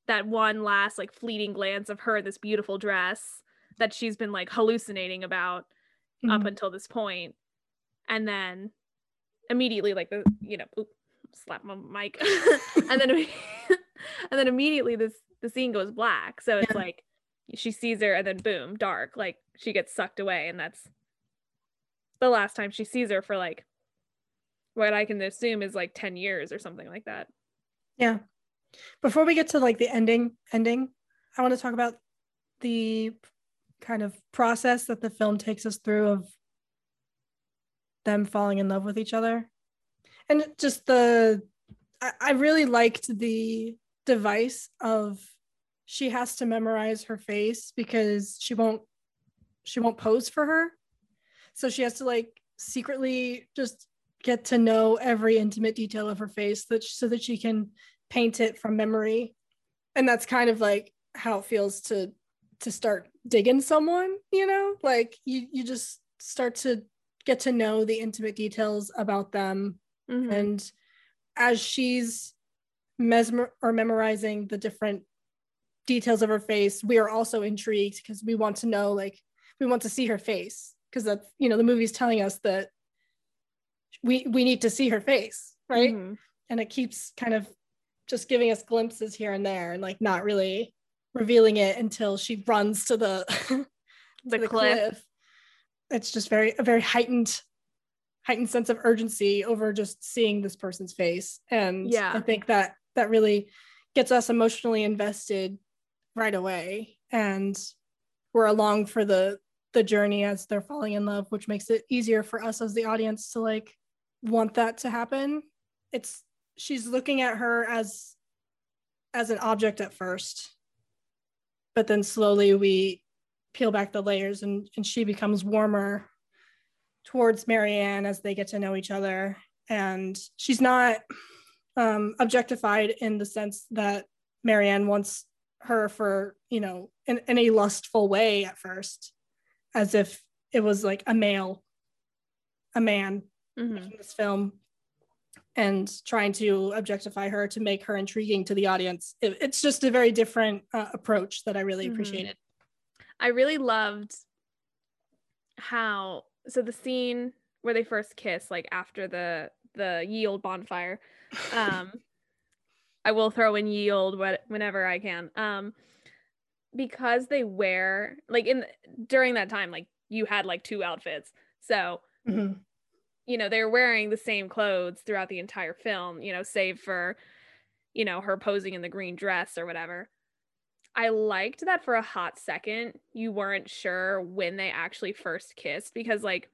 S1: that one last like fleeting glance of her in this beautiful dress that she's been like hallucinating about mm-hmm. up until this point and then immediately like the you know oop, slap my mic and then and then immediately this the scene goes black so it's yeah. like she sees her and then boom dark like she gets sucked away and that's the last time she sees her for like what I can assume is like 10 years or something like that.
S2: Yeah. Before we get to like the ending ending, I want to talk about the kind of process that the film takes us through of them falling in love with each other. And just the I, really liked the device of she has to memorize her face because she won't she won't pose for her. So she has to like secretly just get to know every intimate detail of her face that so that she can paint it from memory. And that's kind of like how it feels to to start digging someone you know? Like you you just start to get to know the intimate details about them. Mm-hmm. and as she's mesmer or memorizing the different details of her face we are also intrigued because we want to know like we want to see her face because that's you know the movie's telling us that we we need to see her face right mm-hmm. and it keeps kind of just giving us glimpses here and there and like not really revealing it until she runs to the to
S1: the, the cliff. cliff.
S2: it's just very a very heightened heightened sense of urgency over just seeing this person's face and
S1: yeah
S2: i think that that really gets us emotionally invested right away and we're along for the the journey as they're falling in love which makes it easier for us as the audience to like want that to happen. It's she's looking at her as as an object at first, but then slowly we peel back the layers and, and she becomes warmer towards Marianne as they get to know each other. And she's not um, objectified in the sense that Marianne wants her for, you know, in, in a lustful way at first, as if it was like a male, a man mm-hmm. this film and trying to objectify her to make her intriguing to the audience. It, it's just a very different uh, approach that I really mm-hmm. appreciated.
S1: I really loved how so the scene where they first kiss, like after the the yield bonfire. Um, I will throw in yield whenever I can. Um, because they wear like in during that time, like you had like two outfits, so. Mm-hmm you know they're wearing the same clothes throughout the entire film you know save for you know her posing in the green dress or whatever. I liked that for a hot second you weren't sure when they actually first kissed because like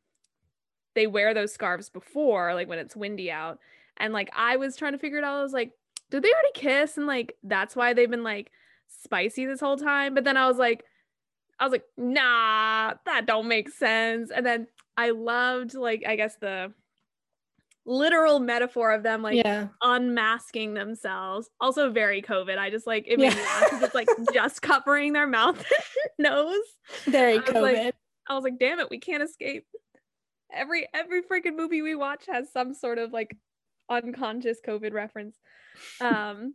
S1: they wear those scarves before like when it's windy out. And like i was trying to figure it out. I was like did they already kiss? And like that's why they've been like spicy this whole time. But then i was like i was like nah that don't make sense. And then I loved like I guess the literal metaphor of them like
S2: yeah.
S1: unmasking themselves. Also very COVID. I just like it made
S2: Yeah.
S1: me laugh it's like just covering their mouth and nose.
S2: Very
S1: I was like-
S2: COVID.
S1: I was like, damn it, we can't escape. Every every freaking movie we watch has some sort of like unconscious COVID reference. Um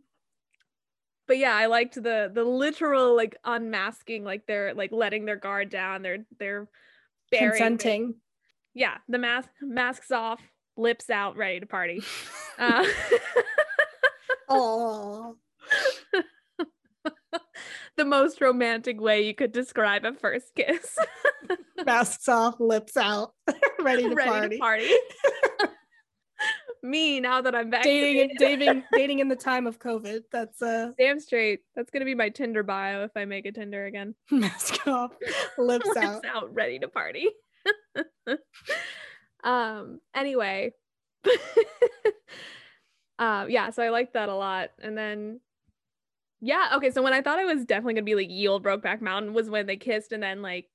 S1: but yeah, I liked the the literal like unmasking, like they're like letting their guard down. They're they're bearing
S2: Consenting.
S1: Yeah, the mask masks off, lips out, ready to party. Uh,
S2: Oh.
S1: the most romantic way you could describe a first kiss.
S2: Masks off, lips out, ready to
S1: ready
S2: party.
S1: to party. Me now that I'm
S2: back
S1: Dating,
S2: dating, dating in the time of COVID. That's uh,
S1: Damn straight. That's gonna be my Tinder bio if I make a Tinder again.
S2: mask off, lips
S1: Lips
S2: out.
S1: out, ready to party. um. Anyway. uh, yeah. So I liked that a lot, and then. Yeah. Okay. So when I thought I was definitely gonna be like yield Brokeback Mountain was when they kissed, and then like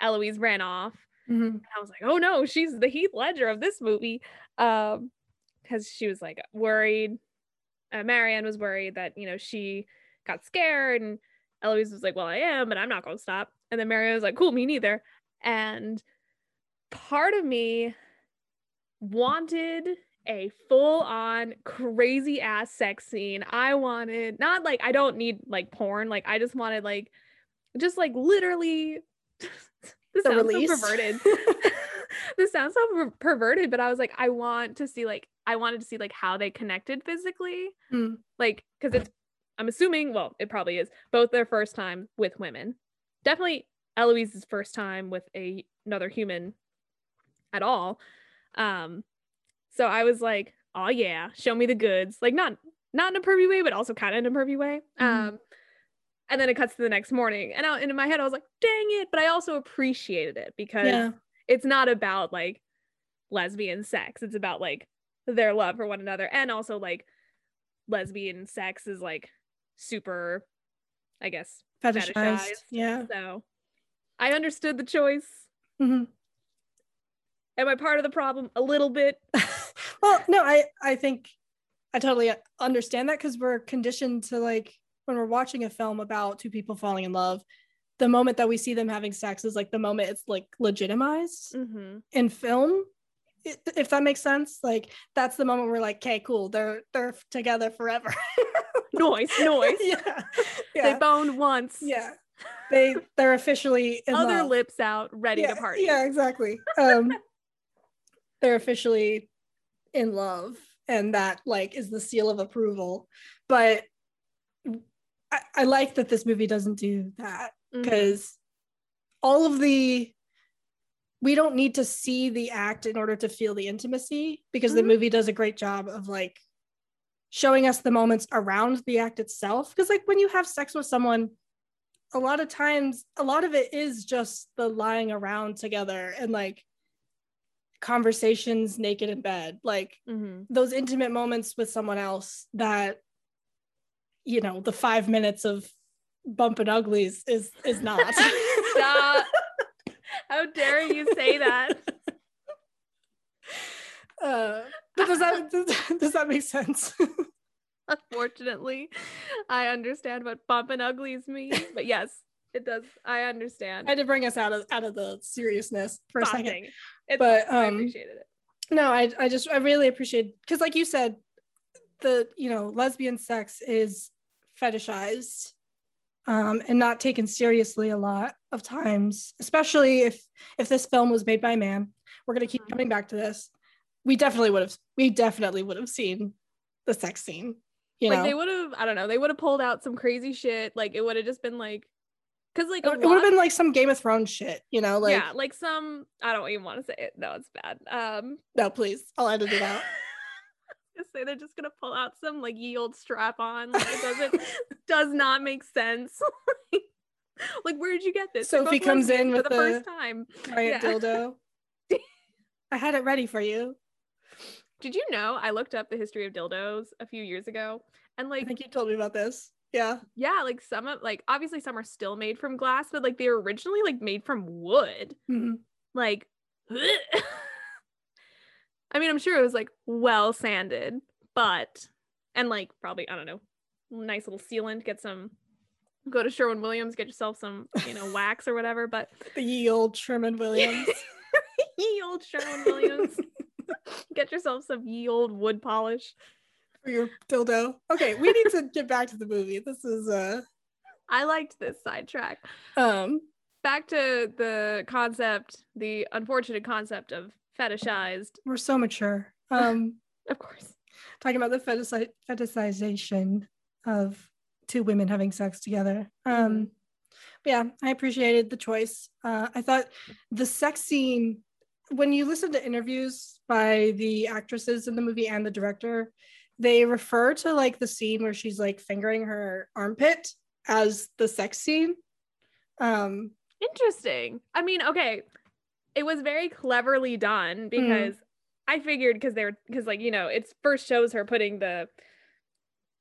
S1: Eloise ran off.
S2: Mhm.
S1: And I was like, oh no, she's the Heath Ledger of this movie. Um, because she was like worried. Uh, Marianne was worried that, you know, she got scared and Eloise was like, well, I am, but I'm not going to stop. And then Marianne was like, cool, me neither. And part of me wanted a full on crazy ass sex scene. I wanted, not like, I don't need like porn. Like, I just wanted like, just like literally. this
S2: The
S1: sounds
S2: release.
S1: so perverted. this sounds so per- perverted, but I was like, I want to see like I wanted to see like how they connected physically,
S2: Mm.
S1: like because it's I'm assuming well it probably is both their first time with women, definitely Eloise's first time with a another human at all. Um, so I was like, oh yeah, show me the goods, like not not in a pervy way, but also kind of in a pervy way.
S2: Mhm.
S1: Um. And then it cuts to the next morning, and, I, and in my head I was like, "Dang it!" But I also appreciated it because
S2: Yeah.
S1: it's not about like lesbian sex it's about like their love for one another and also like lesbian sex is like super i guess
S2: Fetishized.
S1: fetishized.
S2: Yeah.
S1: so i understood the choice
S2: Mhm.
S1: Am i part of the problem a little bit
S2: well, no, I I think I totally understand that because we're conditioned to like when we're watching a film about two people falling in love, the moment that we see them having sex is like the moment it's like legitimized
S1: mm-hmm.
S2: in film. If that makes sense, like that's the moment we're like, okay, cool, they're they're together forever.
S1: noise noise
S2: yeah,
S1: they
S2: yeah,
S1: boned once
S2: yeah. They they're officially in
S1: other lips out ready
S2: yeah,
S1: to party
S2: Yeah, exactly. Um, they're officially in love, and that like is the seal of approval. But I, I like that this movie doesn't do that because all of the we don't need to see the act in order to feel the intimacy because
S1: Mhm.
S2: the movie does a great job of like showing us the moments around the act itself because like when you have sex with someone a lot of times a lot of it is just the lying around together and like conversations naked in bed like
S1: Mhm.
S2: those intimate moments with someone else that you know the five minutes of bumping uglies is is not
S1: Stop. how dare you say that
S2: uh, but does that does, does that make sense
S1: Unfortunately, I understand what bumping uglies mean, but yes, it does. I understand.
S2: i had to bring us out of out of the seriousness for a second.
S1: It's
S2: But,
S1: fine. I
S2: um,
S1: appreciated it.
S2: no i i just i really appreciate because like you said the you know lesbian sex is fetishized um and not taken seriously a lot of times especially if if this film was made by a man we're going to keep
S1: Mhm.
S2: coming back to this we definitely would have we definitely would have seen the sex scene you
S1: like
S2: know
S1: they would have, I don't know, they would have pulled out some crazy shit. Like it would have just been like, because like
S2: it would have been like some game of thrones shit you know like
S1: yeah, like some. I don't even want to say it. No, it's bad. Um,
S2: no please i'll edit it out
S1: say they're just gonna pull out some like ye old strap on. Like it doesn't does not make sense. like where did you get this?
S2: Sophie comes in
S1: for
S2: with
S1: the
S2: the-
S1: first time.
S2: Riot
S1: Yeah.
S2: dildo i had it ready for you
S1: Did you know I looked up the history of dildos a few years ago and like i
S2: think you told me about this yeah
S1: yeah, like some of like obviously some are still made from glass, but like they were originally like made from wood.
S2: Mhm.
S1: Like I mean, I'm sure it was like well sanded, but and like probably I don't know, nice little sealant. Get some, go to Sherwin Williams, get yourself some you know wax or whatever. But
S2: The ye old Sherman Williams.
S1: ye old Sherwin Williams, get yourself some ye old wood polish.
S2: For your dildo. Okay, we need to get back to the movie. This is uh
S1: I liked this sidetrack.
S2: um
S1: Back to the concept, the unfortunate concept of fetishized.
S2: we're so mature. Um
S1: Of course.
S2: talking about the fetishi- fetishization of two women having sex together. Um but yeah, I appreciated the choice. Uh I thought the sex scene when you listen to interviews by the actresses in the movie and the director, they refer to like the scene where she's like fingering her armpit as the sex scene. Um
S1: Interesting. I mean, okay, it was very cleverly done because I figured because they're because like you know it first shows her putting the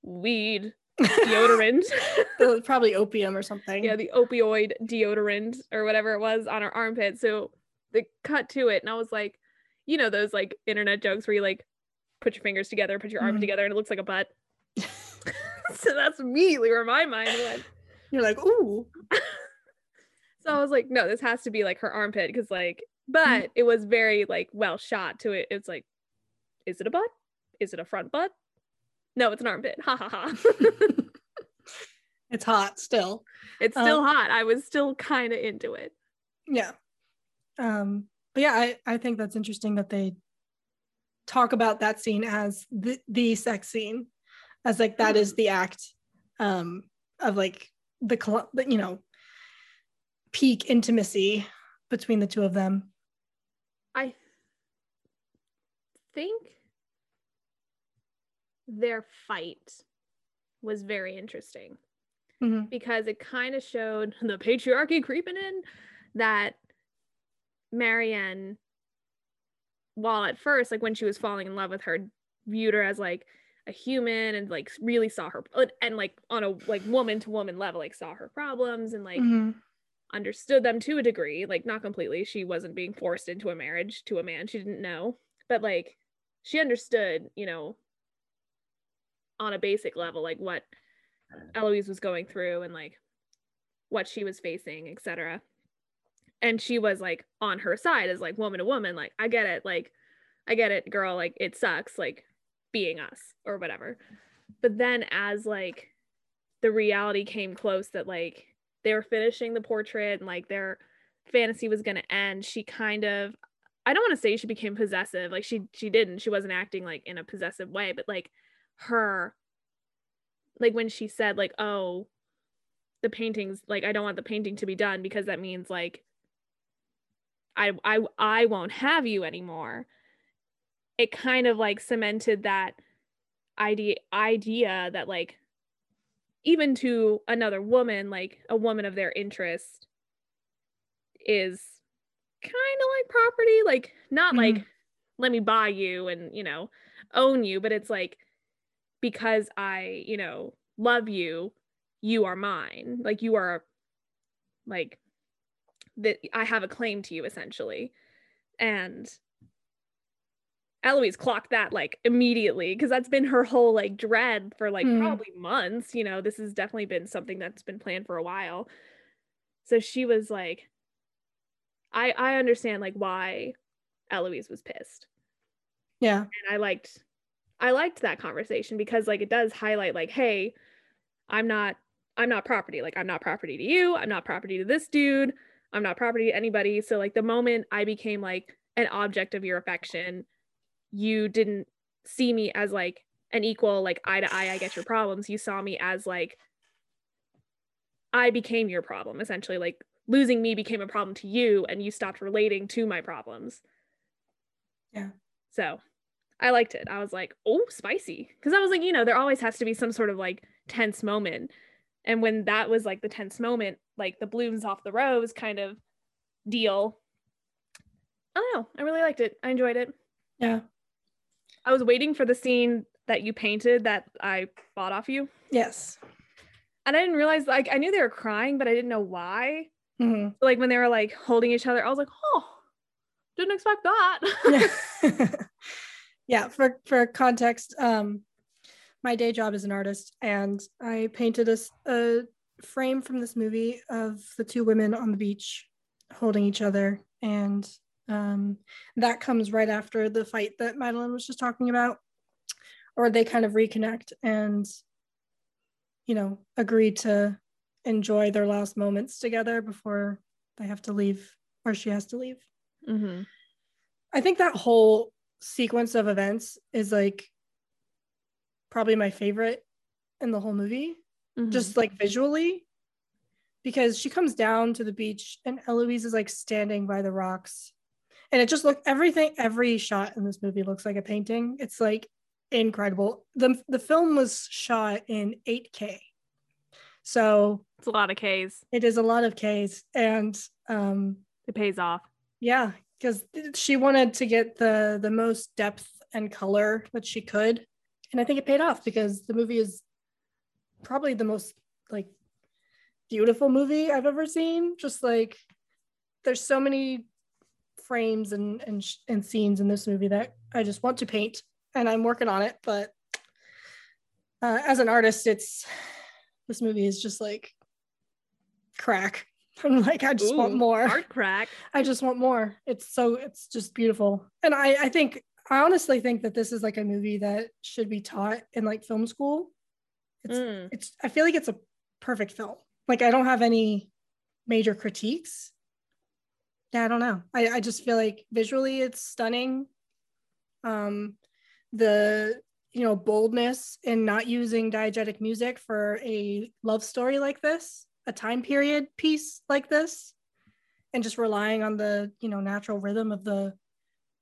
S1: weed deodorant,
S2: the- probably opium or something.
S1: yeah, the opioid deodorant or whatever it was on her armpit. So they cut to it, and I was like, you know, those like internet jokes where you like put your fingers together, put your arm
S2: Mhm.
S1: together, and it looks like a butt. so that's immediately where my mind went.
S2: You're like, ooh.
S1: So I was like, no, this has to be like her armpit because like, but it was very like well shot to it. It's like, is it a butt? Is it a front butt? No, it's an armpit. Ha ha ha.
S2: it's hot still.
S1: it's still hot. I was still kind of into it.
S2: Yeah. Um, but yeah, I, I think that's interesting that they talk about that scene as the, the sex scene, as like that is the act um, of like the, you know, peak intimacy between the two of them.
S1: I think their fight was very interesting
S2: Mhm.
S1: because it kind of showed the patriarchy creeping in that Marianne, while at first, like when she was falling in love with her, viewed her as like a human and like really saw her and like on a like woman to woman level, like saw her problems and like
S2: Mhm.
S1: understood them to a degree, like not completely. She wasn't being forced into a marriage to a man she didn't know, but like she understood, you know, on a basic level, like what Eloise was going through and like what she was facing, etc. And she was like on her side as like woman to woman, like, I get it, like, I get it, girl, like it sucks, like being us or whatever. But then as like the reality came close that like they were finishing the portrait and like their fantasy was going to end she kind of i don't want to say she became possessive like she she didn't she wasn't acting like in a possessive way but like her like when she said like oh the paintings like i don't want the painting to be done because that means like i i i won't have you anymore it kind of like cemented that idea idea that like even to another woman, like a woman of their interest, is kind of like property. Like, not mm-hmm. like, let me buy you and, you know, own you, but it's like, because I, you know, love you, you are mine. Like, you are, like, that I have a claim to you essentially. And Eloise clocked that like immediately because that's been her whole like dread for like
S2: Mm.
S1: probably months. You know, this has definitely been something that's been planned for a while. So she was like, I I understand like why Eloise was pissed.
S2: Yeah.
S1: And I liked I liked that conversation because like it does highlight like, hey, I'm not I'm not property. Like I'm not property to you. I'm not property to this dude. I'm not property to anybody. So like the moment I became like an object of your affection, you didn't see me as like an equal, like eye to eye, I get your problems. You saw me as like I became your problem, essentially. Like losing me became a problem to you, and you stopped relating to my problems.
S2: Yeah.
S1: So I liked it. I was like, oh, spicy. Because I was like, you know, there always has to be some sort of like tense moment. And when that was like the tense moment, like the blooms off the rose kind of deal. I don't know. I really liked it. I enjoyed it.
S2: Yeah.
S1: I was waiting for the scene that you painted that I bought off you.
S2: Yes.
S1: And I didn't realize like I knew they were crying, but I didn't know why.
S2: Mhm.
S1: Like when they were like holding each other, I was like, oh, didn't expect that.
S2: yeah, for for context, um, my day job is an artist, and I painted a, a frame from this movie of the two women on the beach holding each other, and um, that comes right after the fight that Madeline was just talking about, or they kind of reconnect and, you know, agree to enjoy their last moments together before they have to leave or she has to leave.
S1: Mm-hmm.
S2: I think that whole sequence of events is like probably my favorite in the whole movie,
S1: Mhm.
S2: just like visually, because she comes down to the beach and Eloise is like standing by the rocks. And it just look everything, every shot in this movie looks like a painting. It's like incredible. The the film was shot in 8K. So
S1: it's a lot of K's.
S2: it is a lot of Ks. And um
S1: It pays off.
S2: yeah, because she wanted to get the the most depth and color that she could, and I think it paid off because the movie is probably the most like beautiful movie I've ever seen. Just like there's so many frames and and and scenes in this movie that I just want to paint, and I'm working on it. But uh, as an artist, it's this movie is just like crack. I'm like I just want more.
S1: Art crack.
S2: I just want more. It's so it's just beautiful. And I I think I honestly think that this is like a movie that should be taught in like film school. It's
S1: Mm.
S2: it's I feel like it's a perfect film. Like I don't have any major critiques. Yeah, I don't know. I I just feel like visually it's stunning. Um the you know boldness in not using diegetic music for a love story like this, a time period piece like this and just relying on the you know natural rhythm of the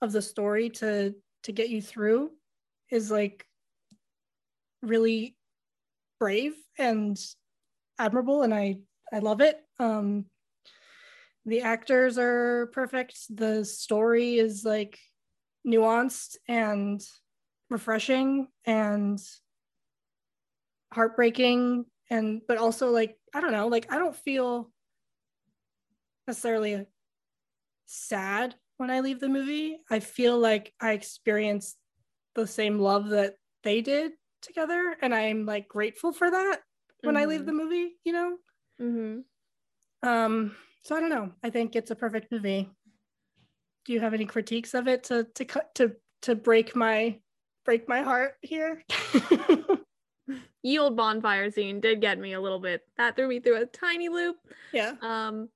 S2: of the story to to get you through is like really brave and admirable and i i love it. Um the actors are perfect. The story is like nuanced and refreshing and heartbreaking and but also like i don't know like i don't feel necessarily sad when I leave the movie. I feel like I experienced the same love that they did together, and I'm like grateful for that when I leave
S1: Mhm.
S2: the movie. You know,
S1: Mm-hmm.
S2: um. So I don't know. I think it's a perfect movie. Do you have any critiques of it to to cut to to break my break my heart here?
S1: Ye old bonfire scene did get me a little bit. That threw me through a tiny loop.
S2: yeah.
S1: Um,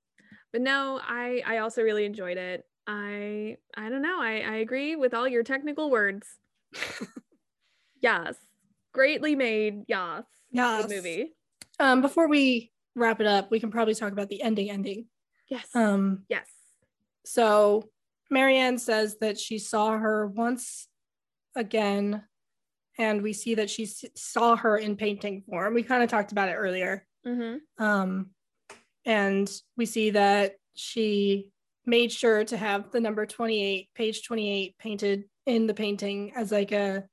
S1: but no, I I also really enjoyed it. I I don't know. I I agree with all your technical words. yes, greatly made. Yes,
S2: Yes.
S1: good movie.
S2: Um. Before we wrap it up, we can probably talk about the ending. Ending.
S1: Yes.
S2: Um.
S1: yes.
S2: So Marianne says that she saw her once again, and we see that she s- saw her in painting form. We kind of talked about it earlier.
S1: Mm-hmm.
S2: Um, and we see that she made sure to have the number 28, page 28, painted in the painting as like a,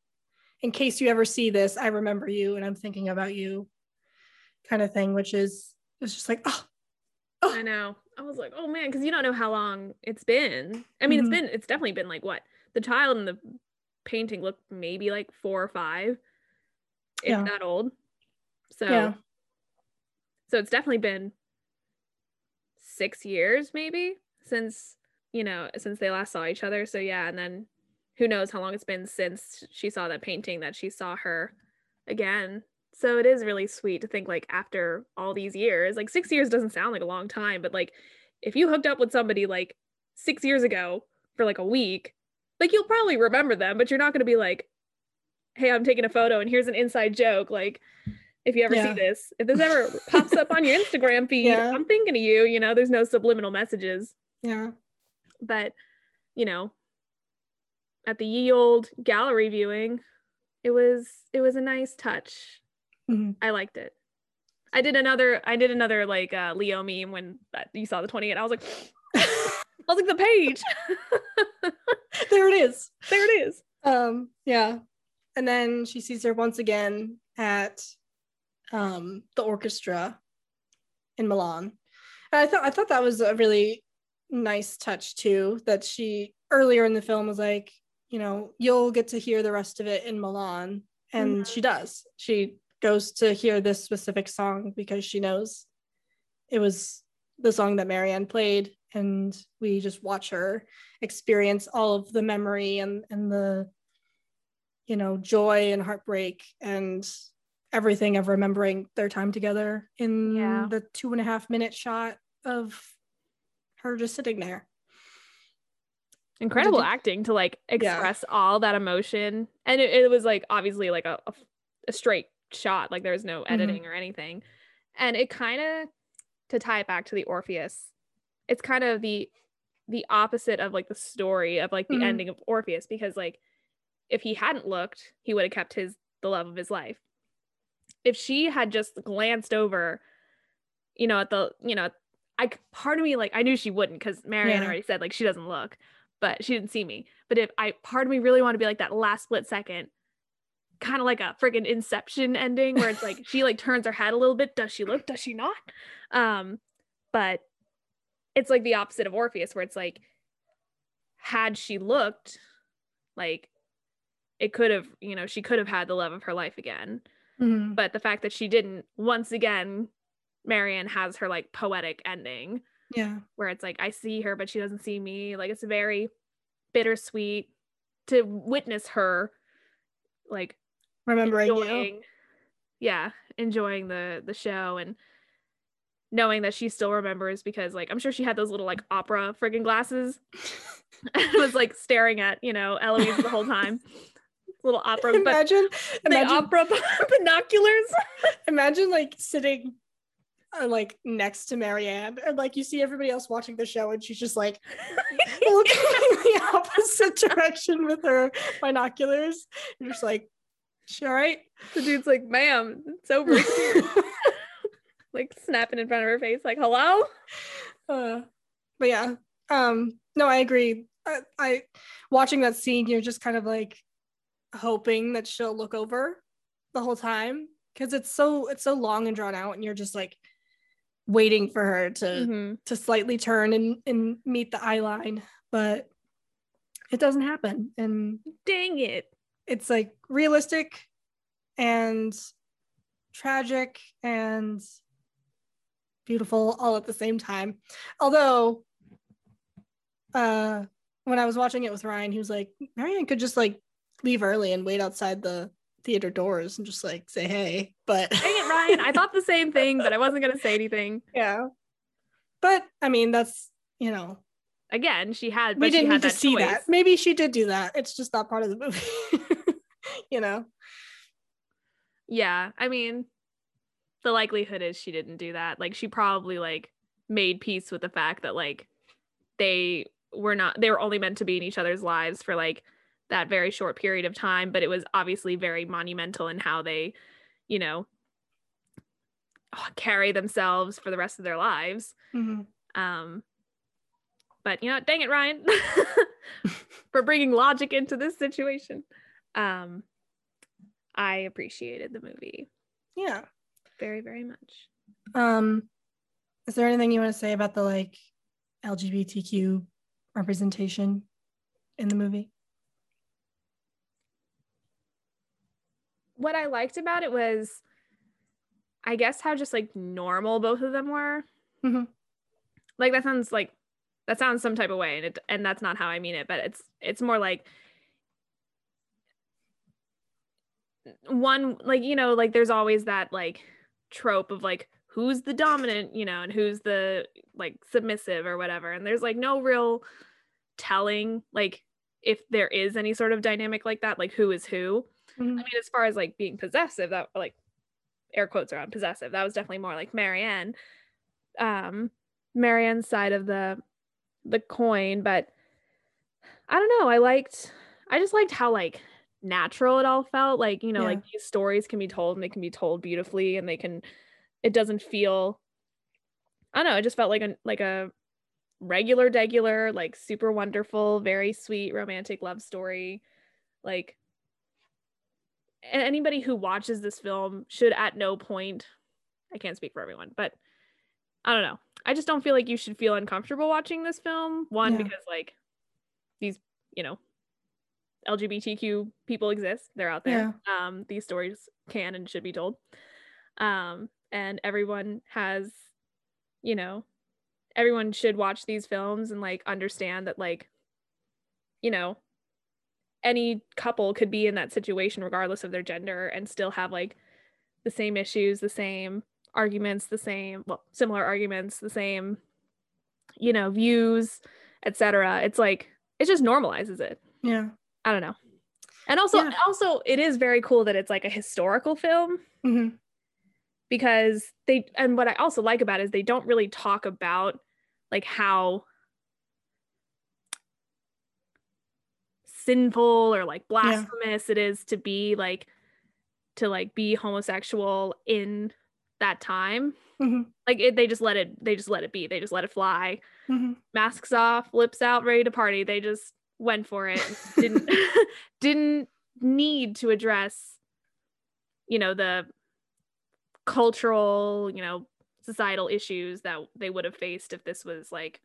S2: in case you ever see this, I remember you and I'm thinking about you kind of thing, which is, it's just like, oh,
S1: I know. I was like, oh man, because you don't know how long it's been. I mean,
S2: Mhm.
S1: it's been it's definitely been like what the child in the painting looked maybe like four or five, if
S2: Yeah.
S1: that old. So
S2: Yeah.
S1: so it's definitely been six years maybe since you know since they last saw each other. So yeah, and then who knows how long it's been since she saw that painting that she saw her again. So it is really sweet to think like after all these years, like six years doesn't sound like a long time, but like if you hooked up with somebody like six years ago for like a week, like you'll probably remember them, but you're not gonna be like, hey, I'm taking a photo and here's an inside joke. Like if you ever
S2: Yeah.
S1: see this, if this ever pops up on your Instagram feed,
S2: Yeah.
S1: I'm thinking of you, you know, there's no subliminal messages.
S2: Yeah.
S1: But, you know, at the ye old gallery viewing, it was it was a nice touch.
S2: Mhm.
S1: I liked it. I did another I did another like uh Leo meme when that, you saw the 28. I was like I was like the page.
S2: there it is.
S1: there it is.
S2: Um, yeah. And then she sees her once again at um the orchestra in Milan. And I thought I thought that was a really nice touch too, that she earlier in the film was like, you know, you'll get to hear the rest of it in Milan. And
S1: Mhm.
S2: she does. She goes to hear this specific song because she knows it was the song that Marianne played. And we just watch her experience all of the memory and, and the, you know, joy and heartbreak and everything of remembering their time together in
S1: Yeah.
S2: the two and a half minute shot of her just sitting there.
S1: incredible acting to like
S2: Yeah.
S1: express all that emotion and it, it was like obviously like a, a, straight shot like there was no editing or anything and it kind of to tie it back to the orpheus it's kind of the the opposite of like the story of like the
S2: Mhm.
S1: ending of orpheus because like if he hadn't looked he would have kept his the love of his life if she had just glanced over you know at the you know I part of me like I knew she wouldn't because Marianne
S2: Yeah.
S1: already said like she doesn't look, but she didn't see me. But if I part of me really want to be like that last split second, kind of like a freaking Inception ending where it's like she like turns her head a little bit. Does she look? Does she not? Um, but it's like the opposite of Orpheus, where it's like had she looked, like it could have, you know, she could have had the love of her life again
S2: Mhm.
S1: but the fact that she didn't once again marianne has her like poetic ending
S2: Yeah.
S1: where it's like i see her but she doesn't see me like it's very bittersweet to witness her like
S2: Remembering you.
S1: yeah enjoying the the show and knowing that she still remembers because like i'm sure she had those little like opera friggin glasses and was like staring at you know eloise the whole time little opera but
S2: imagine,
S1: the opera binoculars
S2: imagine like sitting uh, like next to Marianne and like you see everybody else watching the show and she's just like looking in the opposite direction with her binoculars. You're just like, she all right?
S1: The dude's like, ma'am, it's over like snapping in front of her face, like, hello?
S2: uh, but yeah, um, no, I agree. I, I watching that scene, you're just kind of like hoping that she'll look over the whole time because it's so it's so long and drawn out, and you're just like waiting for her to
S1: Mhm.
S2: to slightly turn and and meet the eye line, but it doesn't happen, and
S1: Dang it.
S2: it's like realistic and tragic and beautiful all at the same time. Although uh when I was watching it with Ryan, he was like, Marianne could just like leave early and wait outside the theater doors and just like say hey. But
S1: Dang it, Ryan. I thought the same thing, but I wasn't going to say anything.
S2: yeah. But I mean that's you know,
S1: Again, she had, but
S2: we didn't
S1: had
S2: need to see
S1: choice.
S2: that. Maybe she did do that. It's just not part of the movie. you know.
S1: Yeah. I mean, the likelihood is she didn't do that. Like, she probably, like, made peace with the fact that, like, they were not, they were only meant to be in each other's lives for, like, that very short period of time, but it was obviously very monumental in how they, you know, carry themselves for the rest of their lives.
S2: Mhm.
S1: Um, but you know, dang it, Ryan, for bringing logic into this situation. Um, I appreciated the movie
S2: Yeah.
S1: very, very much.
S2: Um, is there anything you want to say about the like LGBTQ representation in the movie?
S1: What I liked about it was, I guess, how just like normal both of them were.
S2: Mhm.
S1: Like that sounds like that sounds some type of way, and it and that's not how I mean it, but it's it's more like one like you know like there's always that like trope of like who's the dominant you know and who's the like submissive or whatever and there's like no real telling like if there is any sort of dynamic like that like who is who i mean as far as like being possessive that like air quotes around possessive that was definitely more like marianne um marianne's side of the the coin but i don't know i liked i just liked how like natural it all felt like you know
S2: Yeah.
S1: like these stories can be told and they can be told beautifully and they can it doesn't feel i don't know it just felt like a like a regular degular like super wonderful very sweet romantic love story like anybody who watches this film should at no point i can't speak for everyone but i don't know. I just don't feel like you should feel uncomfortable watching this film. One
S2: Yeah.
S1: because like these you know lgbtq people exist. They're out there. Um these stories can and should be told. Um and everyone has you know everyone should watch these films and like understand that like you know any couple could be in that situation regardless of their gender and still have like the same issues the same arguments the same well similar arguments the same you know views etc it's like it just normalizes it.
S2: Yeah.
S1: i don't know. And also
S2: Yeah.
S1: also it is very cool that it's like a historical film.
S2: Hmm
S1: because they and what I also like about it is they don't really talk about like how sinful or like blasphemous it is to be like to like be homosexual in that time.
S2: Hmm
S1: like it, they just let it they just let it be. They just let it fly.
S2: Hmm
S1: masks off lips out ready to party. They just went for it didn't didn't need to address you know the cultural you know societal issues that they would have faced if this was like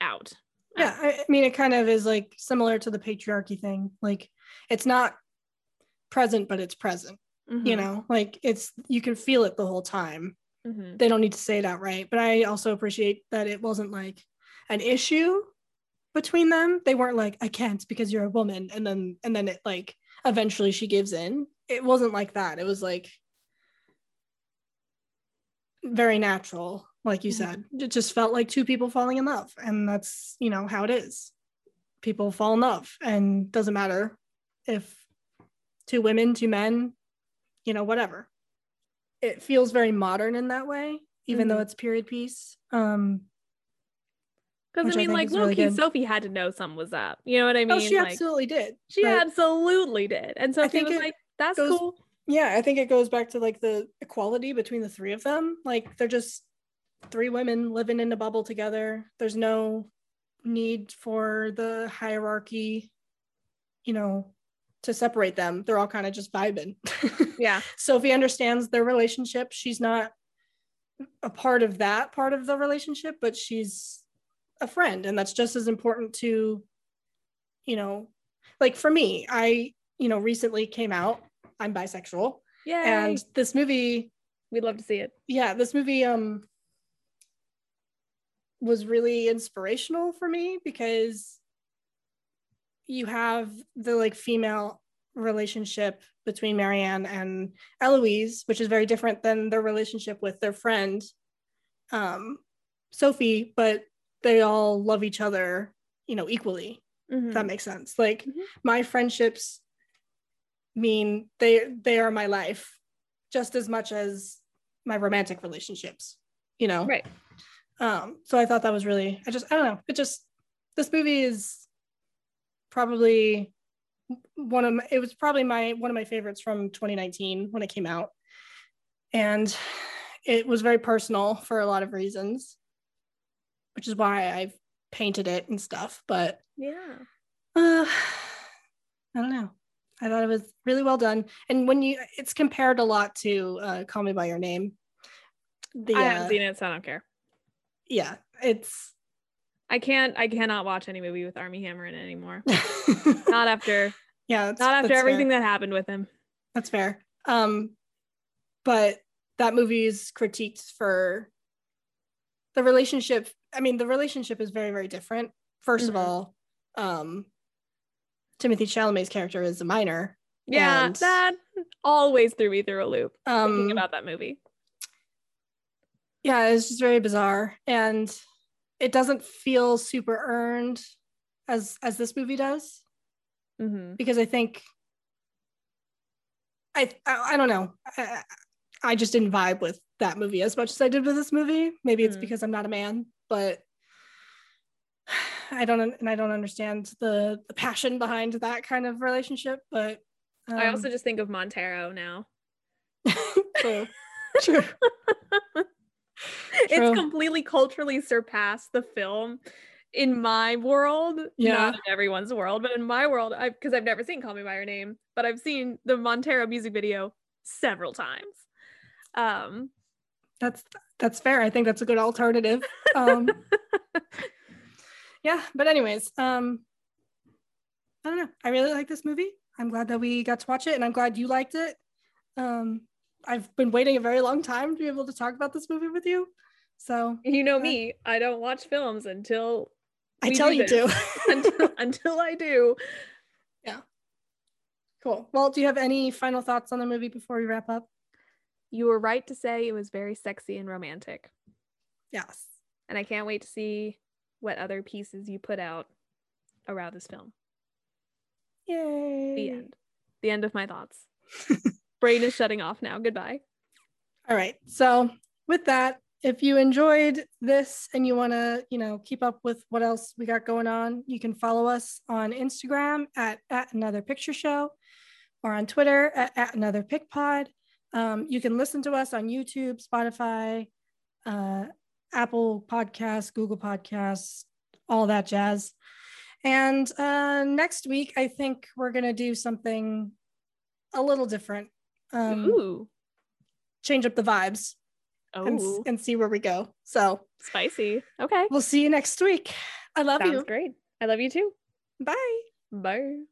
S1: out
S2: Yeah. I, mean, it kind of is like similar to the patriarchy thing. Like, it's not present, but it's present. You
S1: Mhm,
S2: know, like it's you can feel it the whole time.
S1: mhm.
S2: They don't need to say it outright, but I also appreciate that it wasn't like an issue between them. They weren't like, "I can't because you're a woman," and then and then it like eventually she gives in. It wasn't like that. It was like very natural, like you
S1: Mhm.
S2: said. It just felt like two people falling in love, and that's you know how it is. People fall in love, and doesn't matter if two women, two men, you know, whatever. It feels very modern in that way, even though
S1: Mhm.
S2: it's period piece. Um,
S1: Because I
S2: I
S1: mean,
S2: think
S1: like
S2: is really
S1: Sophie had to know something was up. You know what I mean?
S2: oh, she
S1: like,
S2: absolutely did.
S1: she absolutely did. And Sophie
S2: think
S1: was
S2: it
S1: like, "That's
S2: goes-
S1: cool."
S2: yeah i think it goes back to like the equality between the three of them like they're just three women living in a bubble together. There's no need for the hierarchy you know to separate them. They're all kind of just vibing.
S1: Yeah,
S2: sophie understands their relationship. She's not a part of that part of the relationship but she's a friend and that's just as important to you know like for me i you know recently came out. I'm bisexual.
S1: Yeah.
S2: and this movie
S1: we'd love to see it.
S2: yeah this movie um was really inspirational for me because you have the like female relationship between marianne and eloise which is very different than their relationship with their friend um sophie but they all love each other you know equally
S1: Mhm.
S2: if that makes sense like
S1: Mhm.
S2: my friendships mean they they are my life just as much as my romantic relationships you know
S1: Right.
S2: Um so i thought that was really i just i don't know it just this movie is probably one of my, it was probably my one of my favorites from 2019 when it came out and it was very personal for a lot of reasons which is why i've painted it and stuff but
S1: Yeah.
S2: uh, I don't know. I thought it was really well done, and when you, it's compared a lot to uh, "Call Me by Your Name." The
S1: I haven't
S2: uh,
S1: seen it, so I don't care.
S2: Yeah, it's
S1: I can't. I cannot watch any movie with Armie Hammer in it anymore. Not after.
S2: yeah,
S1: Not after everything
S2: Fair.
S1: that happened with him.
S2: That's fair. Um, but that movie is critiqued for the relationship. I mean, the relationship is very, very different. 1st of
S1: Mhm.
S2: all, um, Timothée Chalamet's character is a minor.
S1: Yeah,
S2: And-
S1: that always threw me through a loop thinking
S2: Um,
S1: about that movie.
S2: Yeah it's just very bizarre and it doesn't feel super earned as as this movie does
S1: hmm
S2: because i think i i, I don't know I, I just didn't vibe with that movie as much as i did with this movie maybe it's
S1: Mm.
S2: because i'm not a man but i don't and i don't understand the the passion behind that kind of relationship but
S1: I
S2: um,
S1: also just think of Montero now.
S2: true True.
S1: It's completely culturally surpassed the film in my world.
S2: Yeah.
S1: Not in everyone's world, but in my world, I because I've never seen Call Me by Your Name, but I've seen the Montero music video several times. Um,
S2: that's that's fair i think that's a good alternative um yeah, but anyways, um, I don't know. I really like this movie. I'm glad that we got to watch it, and I'm glad you liked it. Um, I've been waiting a very long time to be able to talk about this movie with you. So
S1: You know
S2: uh,
S1: me, I don't watch films until
S2: I tell
S1: do
S2: you to.
S1: until until I do. Yeah.
S2: Cool. Well, do you have any final thoughts on the movie before we wrap up?
S1: You were right to say it was very sexy and romantic.
S2: Yes.
S1: And I can't wait to see what other pieces you put out around this film.
S2: Yay.
S1: The end. The end of my thoughts. Brain is shutting off now. Goodbye.
S2: All right. So with that, if you enjoyed this and you want to, you know, keep up with what else we got going on, you can follow us on Instagram at, at another picture show or on Twitter at, at another pick pod. Um, you can listen to us on YouTube, Spotify, uh, Apple Podcasts, Google Podcasts, all that jazz. And uh, next week, I think we're going to do something a little different. Um,
S1: Ooh.
S2: change up the vibes and,
S1: Oh,
S2: and see where we go. So
S1: spicy. Okay.
S2: we'll see you next week. I love
S1: Sounds
S2: you.
S1: great. I love you too.
S2: Bye.
S1: Bye.